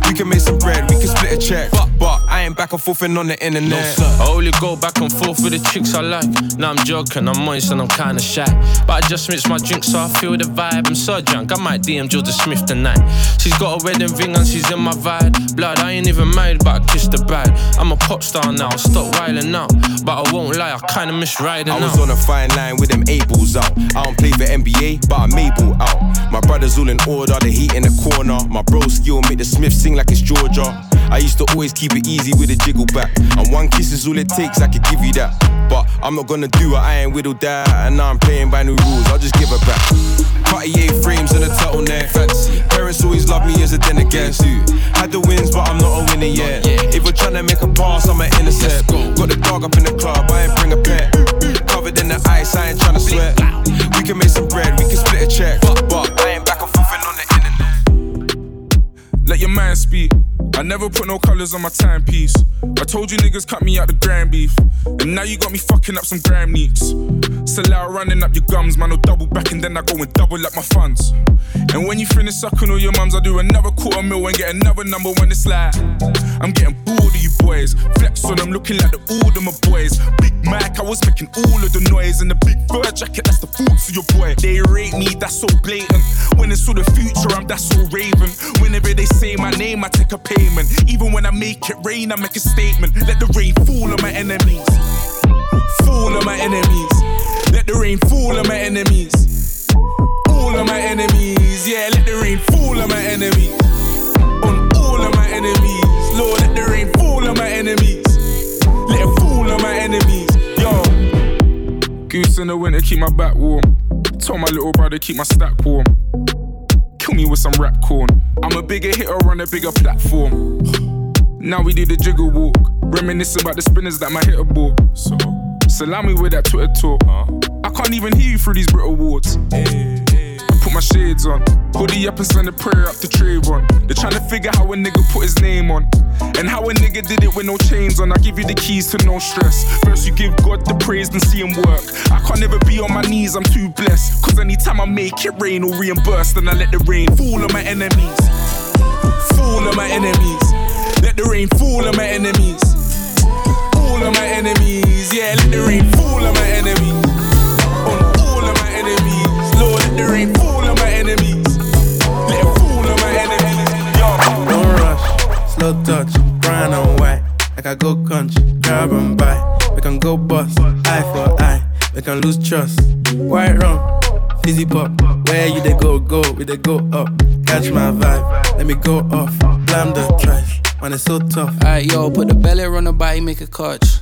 We can make some bread, we can split a check. But but I ain't back and forth on the internet. I only go back and forth with the chicks I like. Now I'm joking, I'm moist and I'm kinda shy. But I just mix my drink so I feel the vibe. I'm so drunk, I might DM Jorja Smith tonight. She's got a wedding ring and she's in my vibe. Blood, I ain't even married, but I kissed the bride. I'm a pop star now, stop riling out. But I won't lie, I kinda miss riding I out. was on a fine line with them eight balls out. I don't play for NBA, but I'm able out. My brothers all in order, the heat in the corner. My bro skill make the Smith sing like it's Jorja. I used to always keep it easy with a jiggle back. And one kiss is all it takes, I could give you that. But I'm not gonna do it, I ain't whittled that. And now I'm playing by new rules, I'll just give her back. Cartier frames and a turtleneck. Fancy. Parents always love me as a dinner guest. Had the wins, but I'm not a winner yet. If we're trying to make a pass, I'm an intercept. Got the dog up in the club, I ain't bring a pet. Covered in the ice, I ain't tryna sweat. We can make some bread, we can split a check. But I ain't back and forth on internet. Let your mind speak. I never put no colors on my timepiece. I told you niggas cut me out the grand beef. And now you got me fucking up some gram neats. Still out running up your gums, man. I'll double back and then I go and double up my funds. And when you finish sucking all your mums, I do another quarter mil and get another number when it's like. I'm getting bored of you boys. Flex on them, looking like the old of my boys. Big Mac, I was making all of the noise. And the big fur jacket, that's the fault of your boy. They rate me, that's so blatant. When it's all the future, I'm that's so raven. Whenever they say my name, I take a payment. Even when I make it rain, I make a statement. Let the rain fall on my enemies. Fall on my enemies. Let the rain fall on my enemies. All of my enemies, yeah, let the rain fall on my enemies. On all of my enemies, Lord, let the rain fall on my enemies. Let it fall on my enemies, yo. Goose in the winter, keep my back warm. Told my little brother, keep my stack warm. Kill me with some rap corn. I'm a bigger hitter on a bigger platform. Now we do the jiggle walk. Reminiscing about the spinners that my hitter bought. So, salami with that Twitter talk. I can't even hear you through these Brit Awards. Put my shades on. Hoodie up and send a prayer up to Trayvon. They're trying to figure how a nigga put his name on. And how a nigga did it with no chains on. I give you the keys to no stress. First, you give God the praise and see him work. I can't never be on my knees, I'm too blessed. Cause anytime I make it rain or reimburse, then I let the rain fall on my enemies. Fall on my enemies. Let the rain fall on my enemies. All of my enemies, yeah, let the rain fall on my enemies. On all of my enemies, let the rain fall on my enemies. Let it fall on my enemies. Yo. Don't rush, slow touch, brown and white. Like I go country, grab and buy. We can go bust, eye for eye. We can lose trust. White rum, fizzy pop. Where you they go, go, we they go up. Catch my vibe, let me go off. Blam the trash, man, it's so tough. Alright, yo, put the belly on the body, make a catch.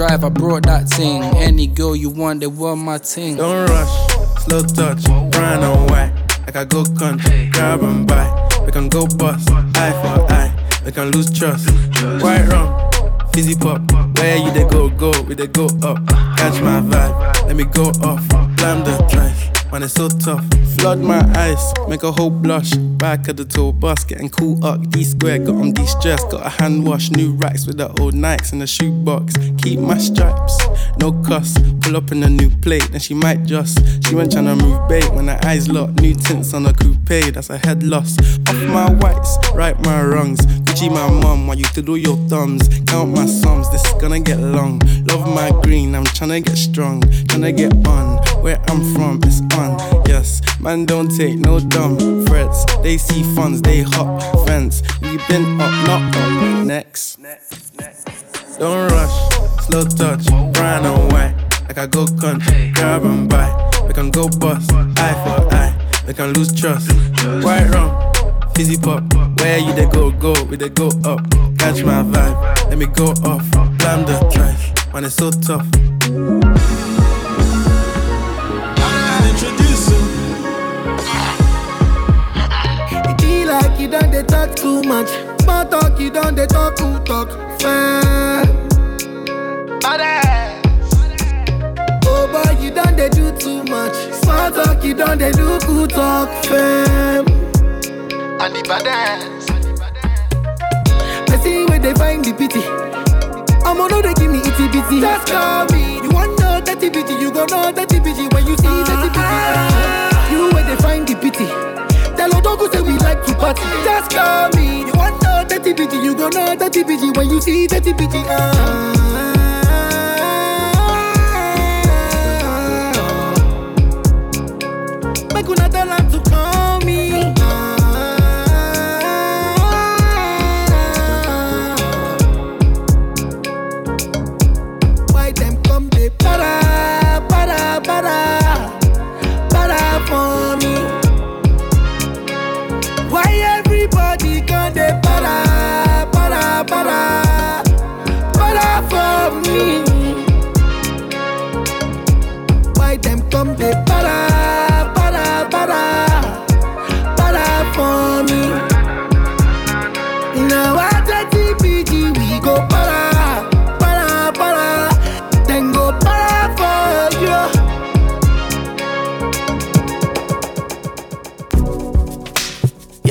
drive, I brought that thing. Any girl you want, they want my thing. Don't rush, slow touch, brown and white. Like I go country, grab and buy. We can go bust, eye for eye. We can lose trust. White rum, fizzy pop. Where you they go, go, we they go up. Catch my vibe, let me go off. Blam the drive. Man, it's so tough. Flood my eyes, make a whole blush. Back of the tour bus, getting cool up. D square, got on de. Got a hand wash, new racks with the old Nikes in the shoebox. Keep my stripes, no cuss. Pull up in a new plate, and she might just. She went tryna move bait when her eyes locked. New tints on a coupe, that's a head loss. Off my whites, right my wrongs. Gucci my mum, while you to do your thumbs. Count my sums, this is gonna get long. Love my green, I'm tryna get strong. Tryna get on, where I'm from, it's on. Yes, man, don't take no dumb threats. They see funds, they hop fence. We been up, not up. Next. Don't rush, slow touch, brown and white. Like I go country, grab and buy. We can go bust, eye for eye. We can lose trust. White rum, fizzy pop. Where you they go, go, we they go up. Catch my vibe, let me go off. Blam the trash, man, it's so tough. Talk too much. Small talk, you done the talk, who talk, fam. Oh boy, you done they do too much. Small talk, you done they do good talk, fam. And the badass. I see where they find the pity. I'm on they give me itty bitty. Just call me. You want know that bitty, you gon' know that bitty when you see that uh-huh. bitty. You where they find the pity. Say we like to party. Just call me. You want know that bitty, you gon' know that bitty when you see that bitty. Uh. Make una tell her to call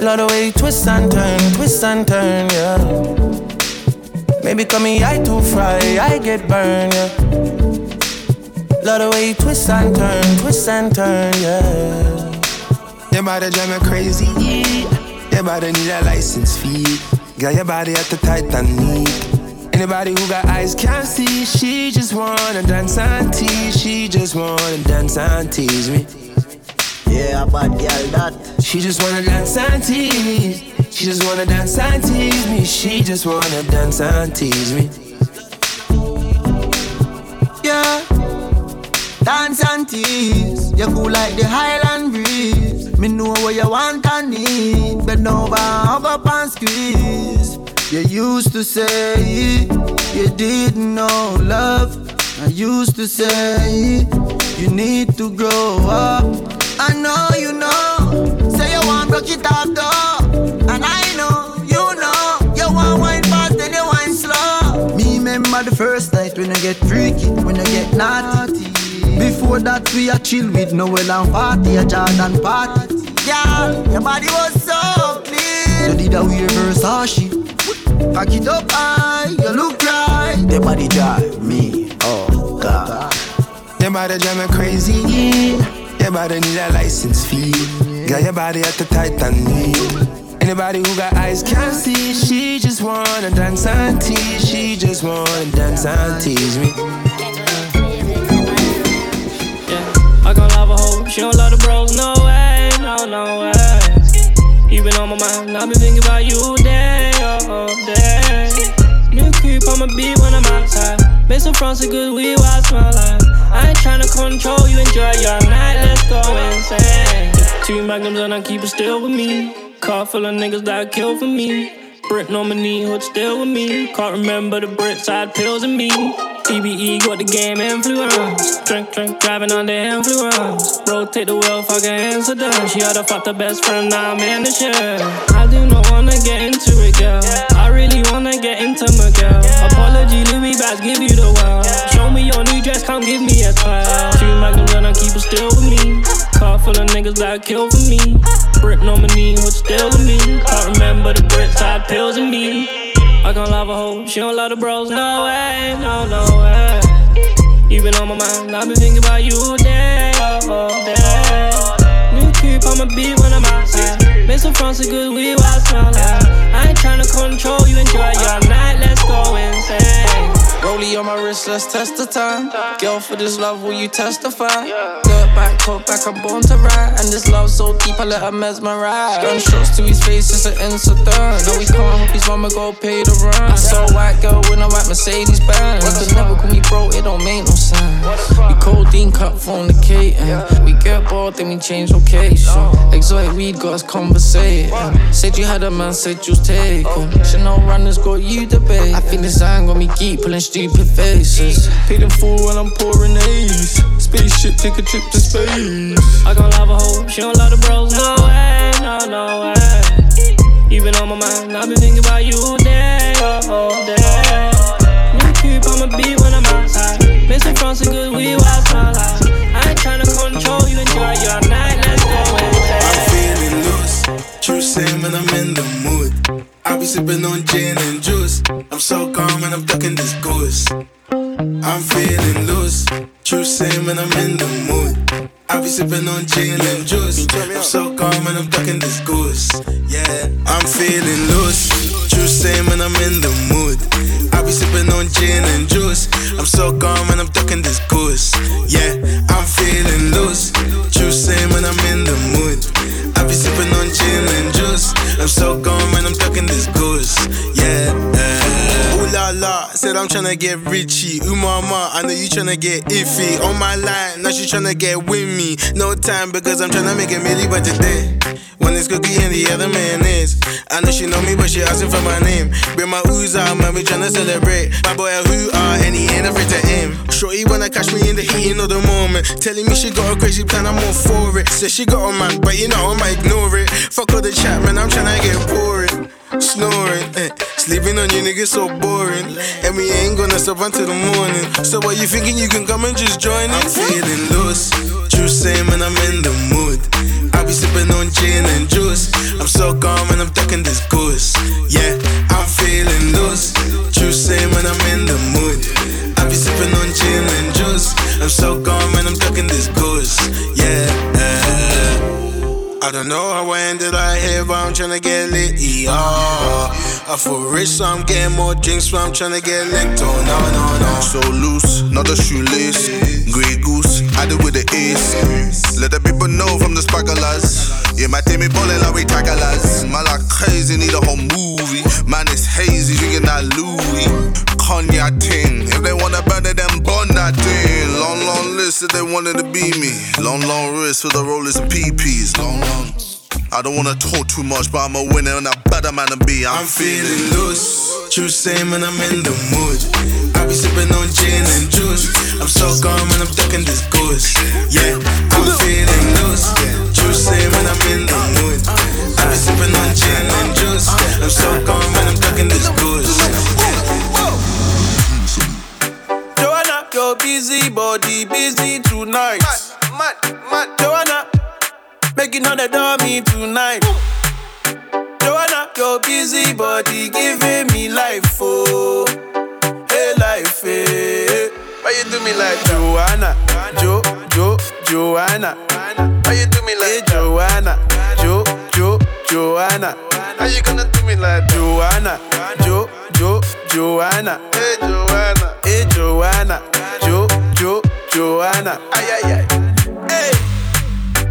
Love the way you twist and turn, twist and turn, yeah. Maybe call me I too fry, I get burned, yeah. Love the way you twist and turn, twist and turn, yeah. Your body drive me crazy. Your body need a license fee. Got your body at the neat. Anybody who got eyes can't see. She just wanna dance and tease. She just wanna dance and tease me. Yeah, bad girl that. She just wanna dance and tease. She just wanna dance and tease me. She just wanna dance and tease me. Yeah. Dance and tease. You cool like the Highland breeze. Me know what you want and need. Bend over, hug up and squeeze. You used to say you didn't know love. I used to say you need to grow up. I know you know. Say you want broke it off though. And I know, you know. You want wine fast and you wine slow. Me remember the first night when I get freaky, when I get naughty. Before that we a chill with Noel and party, a Jordan party. Girl, your body was so clean. You did a wear Versace. Cock it up high, you look right. Your body drive me, oh God. Your body drive me crazy. Your body need a license fee. Got your body at the tight and neat. Anybody who got eyes can't see. She just wanna dance and tease. She just wanna dance and tease me. Yeah, I gon' love a hoe, she don't love the bros, no way, no, no way. You been on my mind, I've been thinking about you day, oh, day. New creep on my beat when I'm outside. Make some fronts of good weed while like. I ain't tryna control you, enjoy your night, let's go insane. Two magnums and I keep it still with me. Car full of niggas that kill for me. My knee, hood still with me. Can't remember the brick side pills in me. TBE got the game influence. Drink, drink, driving on the influence. Rotate the wheel, answer down. She had to fuck the best friend, now I'm in the shit. I do not wanna get into it, girl. I really girl. Apology, Louis bags, give you the world. Show me your new dress, come give me a twirl. Two magnums and I keep it still with me. Car full of niggas that kill for me. Brick knee, hood still with me. Can't remember the brick side pills in me. I can't love a hoe, she don't love the bros. No way, no, no way. You been on my mind, I've been thinking about you day, oh, day. New creep, I'ma be when I'm outside. Make some friends so good, we while smell like. I ain't tryna control you, enjoy your night, let's go insane. Rollie on my wrist, let's test the time. Girl, for this love, will you testify? Dirt back, talk back, I'm born to ride. And this love so deep, I let her mesmerize. Gunshots to his face, it's an incident. No, we can't hope his mama go pay the rent. I saw a white girl when I white Mercedes Benz. You could never call me bro, it don't make no sense. We codeine cut fornicating. We get bored, then we change location. Exotic weed got us conversating. Said you had a man, said you was taken. Chanel runners got you debate. I think this iron got me geek, pulling stupid faces. Paid in full when I'm pouring A's. Spaceship, take a trip to space. I can't love a hoe, she don't love the bros. No way, no, no way. You been on my mind, I've been thinking about you day, oh, day. New creep, I'ma be when I'm outside. Some friends so good, we wild tryna get with me. No time because I'm tryna make a milli by today. One is cookie and the other man is. I know she know me, but she asking for my name. Bring my ooze out, man, we tryna celebrate. My boy a who are and he ain't afraid to aim. Shorty wanna catch me in the heating of the moment. Telling me she got a crazy plan, I'm all for it. Said she got a man, but you know I'ma ignore it. Fuck all the chat, man, I'm tryna get boring. Snoring, eh. Sleeping on you niggas so boring. And we ain't gonna stop until the morning. So what you thinking you can come and just join in? I'm feeling loose. True same when I'm in the mood. I be sipping on gin and juice. I'm so calm and I'm ducking this goose. Yeah, I'm feeling loose. True same when I'm in the mood. I be sipping on gin and juice. I'm so calm and I'm ducking this goose. Yeah. I don't know how I ended out here, but I'm tryna get lit. Yeah. I feel rich, so I'm getting more drinks, so I'm tryna get licked. Oh, no, no, no. So loose, not a shoelace. Grey goose, I do with the ace. Let the people know from the sparklers. Yeah, my team is ballin' like we tacklers. Man, like crazy, need a whole movie. Man, it's hazy, drinking that Louis. Cognac ting. If they wanna burn it, then burn that thing. Long, long list if they wanted to be me. Long, long wrist for the rollers and PPs. Long, long. I don't wanna talk too much, but I'm a winner and a better man to be. I'm, I'm feeling loose. True same when I'm in the mood. I be sipping on gin and juice. I'm so calm and I'm ducking this goose. Yeah, I'm feeling loose. True same when I'm in the mood. I be sipping on gin and juice. I'm so calm and I'm ducking this goose. Joanna, your busy body busy tonight. Mad, Mad, mad, Joanna, making all the dummy tonight. Joanna, your busy body giving me life, oh, hey life, hey. Why you do me like Joanna, Jo, Jo, Joanna? Why you do me like hey, Joanna, Jo, Jo, Joanna? How you gonna do me like Joanna, Jo, Jo, Joanna? Hey Joanna, hey Joanna, Jo, Jo, Joanna? Ay ay ay.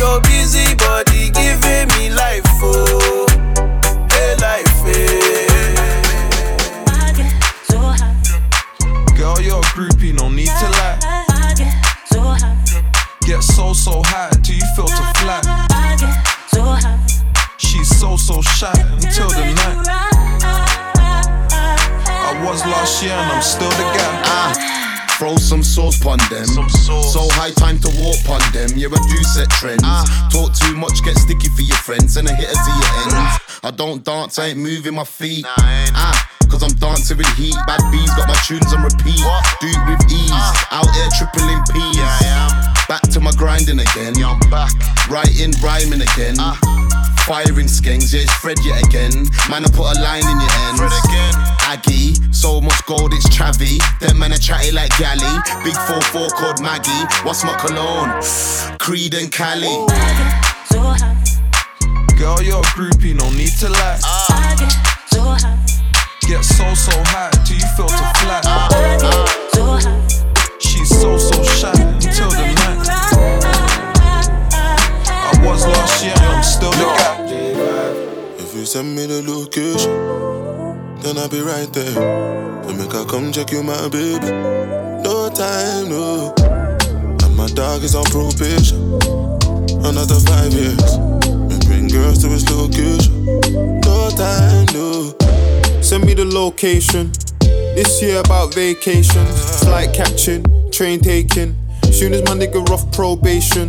your busy body giving me life, oh, hey life, eh. hey. Girl, you're a groupie, no need to lie. Get so, so high till you feel to flat. She's so, so shy until the night. I was last year and I'm still the guy. Ah. Throw some sauce pon them. So high time to walk pon them. Yeah, I do set trends. Talk too much, get sticky for your friends, and I hit it to your ends. I don't dance, I ain't moving my feet. Ah, cause I'm dancing with heat. Bad bees got my tunes on repeat. Do it with ease. Out here tripling P's. Back to my grinding again. I'm back, writing, rhyming again. Firing skanks, yeah, it's Fred yet again. Man, I put a line in your ends. Fred again. Aggie, so much gold, it's Travi. Them men are chatty like Galley. Big 4-4 called Maggie. What's my cologne? Creed and Cali. Girl, you're a groupie, no need to lie. Get so, so high till you feel to flat. She's so, so shy until the night. I was last year, I'm still the guy. If you send me the location, then I'll be right there. So make I come check you, my baby. No time, no. And my dog is on probation. Another five years. And bring girls to his location. No time, no. Send me the location. This year about vacations, flight catching, train taking. Soon as my nigga off probation.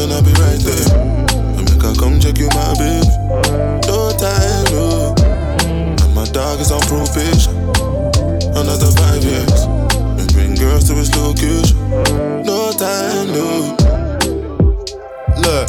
then I'll be right there. And make I come check you, my baby. No time, no. And my dog is on probation. Another five years. And bring girls to his location. No time, no. Look,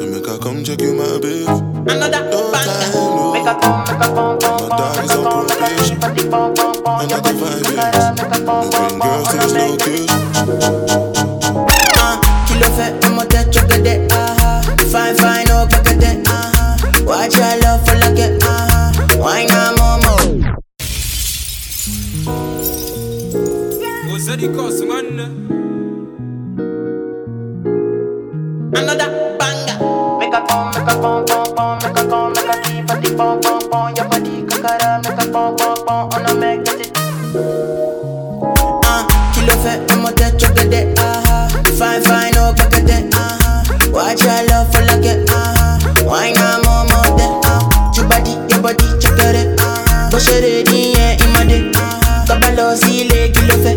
Then make I come check you, my baby. No time, no. My dog is on probation. Another five years. And bring girls to his location. Kí ló fẹ́ ọmọ tẹ́ chọ́gẹ́dẹ́? Fine fine ó pẹ́kẹ́dẹ́. Watch your love for like it. Why not momo? Another banger. Make a come, make a come, come, come, make a come, make a a the bum, bum, bum. Your body kakara, make a bum, bum, bum. On a make it. Ah, kí ló fẹ́ ọmọ tẹ́ chọ́gẹ́dẹ́? Fine fine oh, ó pẹ́kẹ́dẹ́. Uh-huh. Watch your love for like it. ah, Why not momo tẹ́? Your body, your body, chọ́gẹ́dẹ́. Bó ṣe lè dín yẹn ìmọ̀dé. Tọ́ba lọ sí ilé kí ló fẹ́?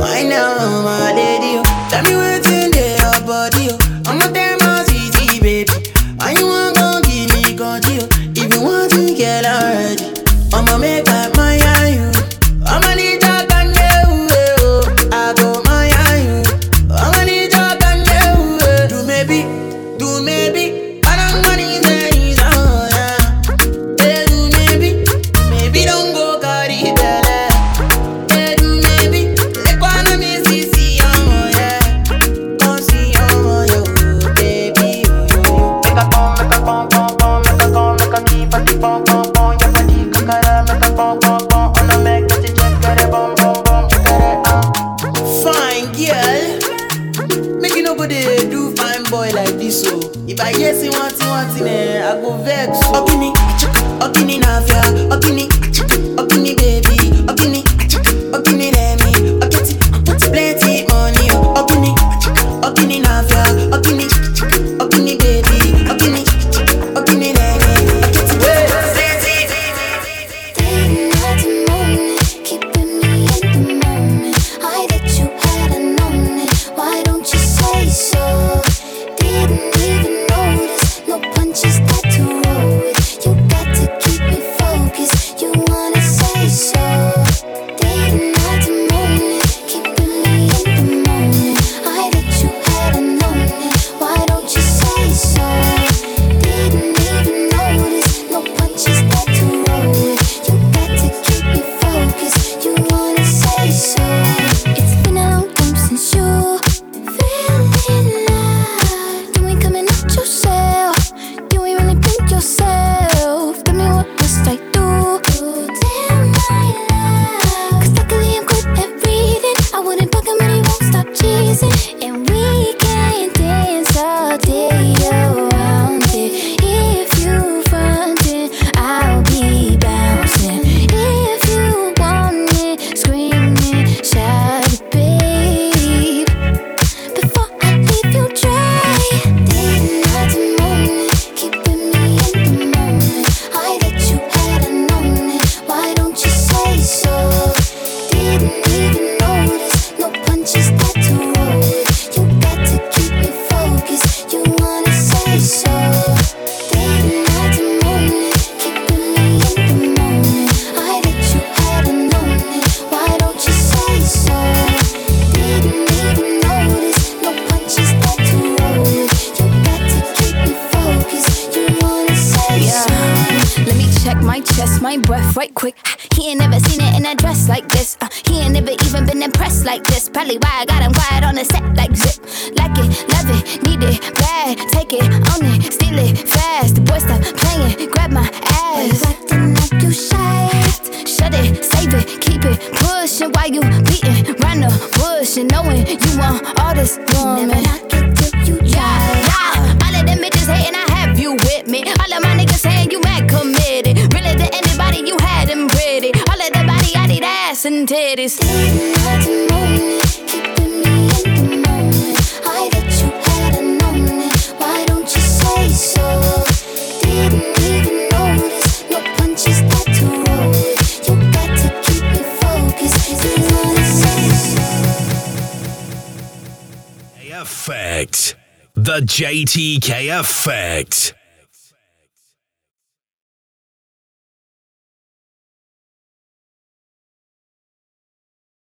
Why not my uh-huh. lady? oh? JTK Effect.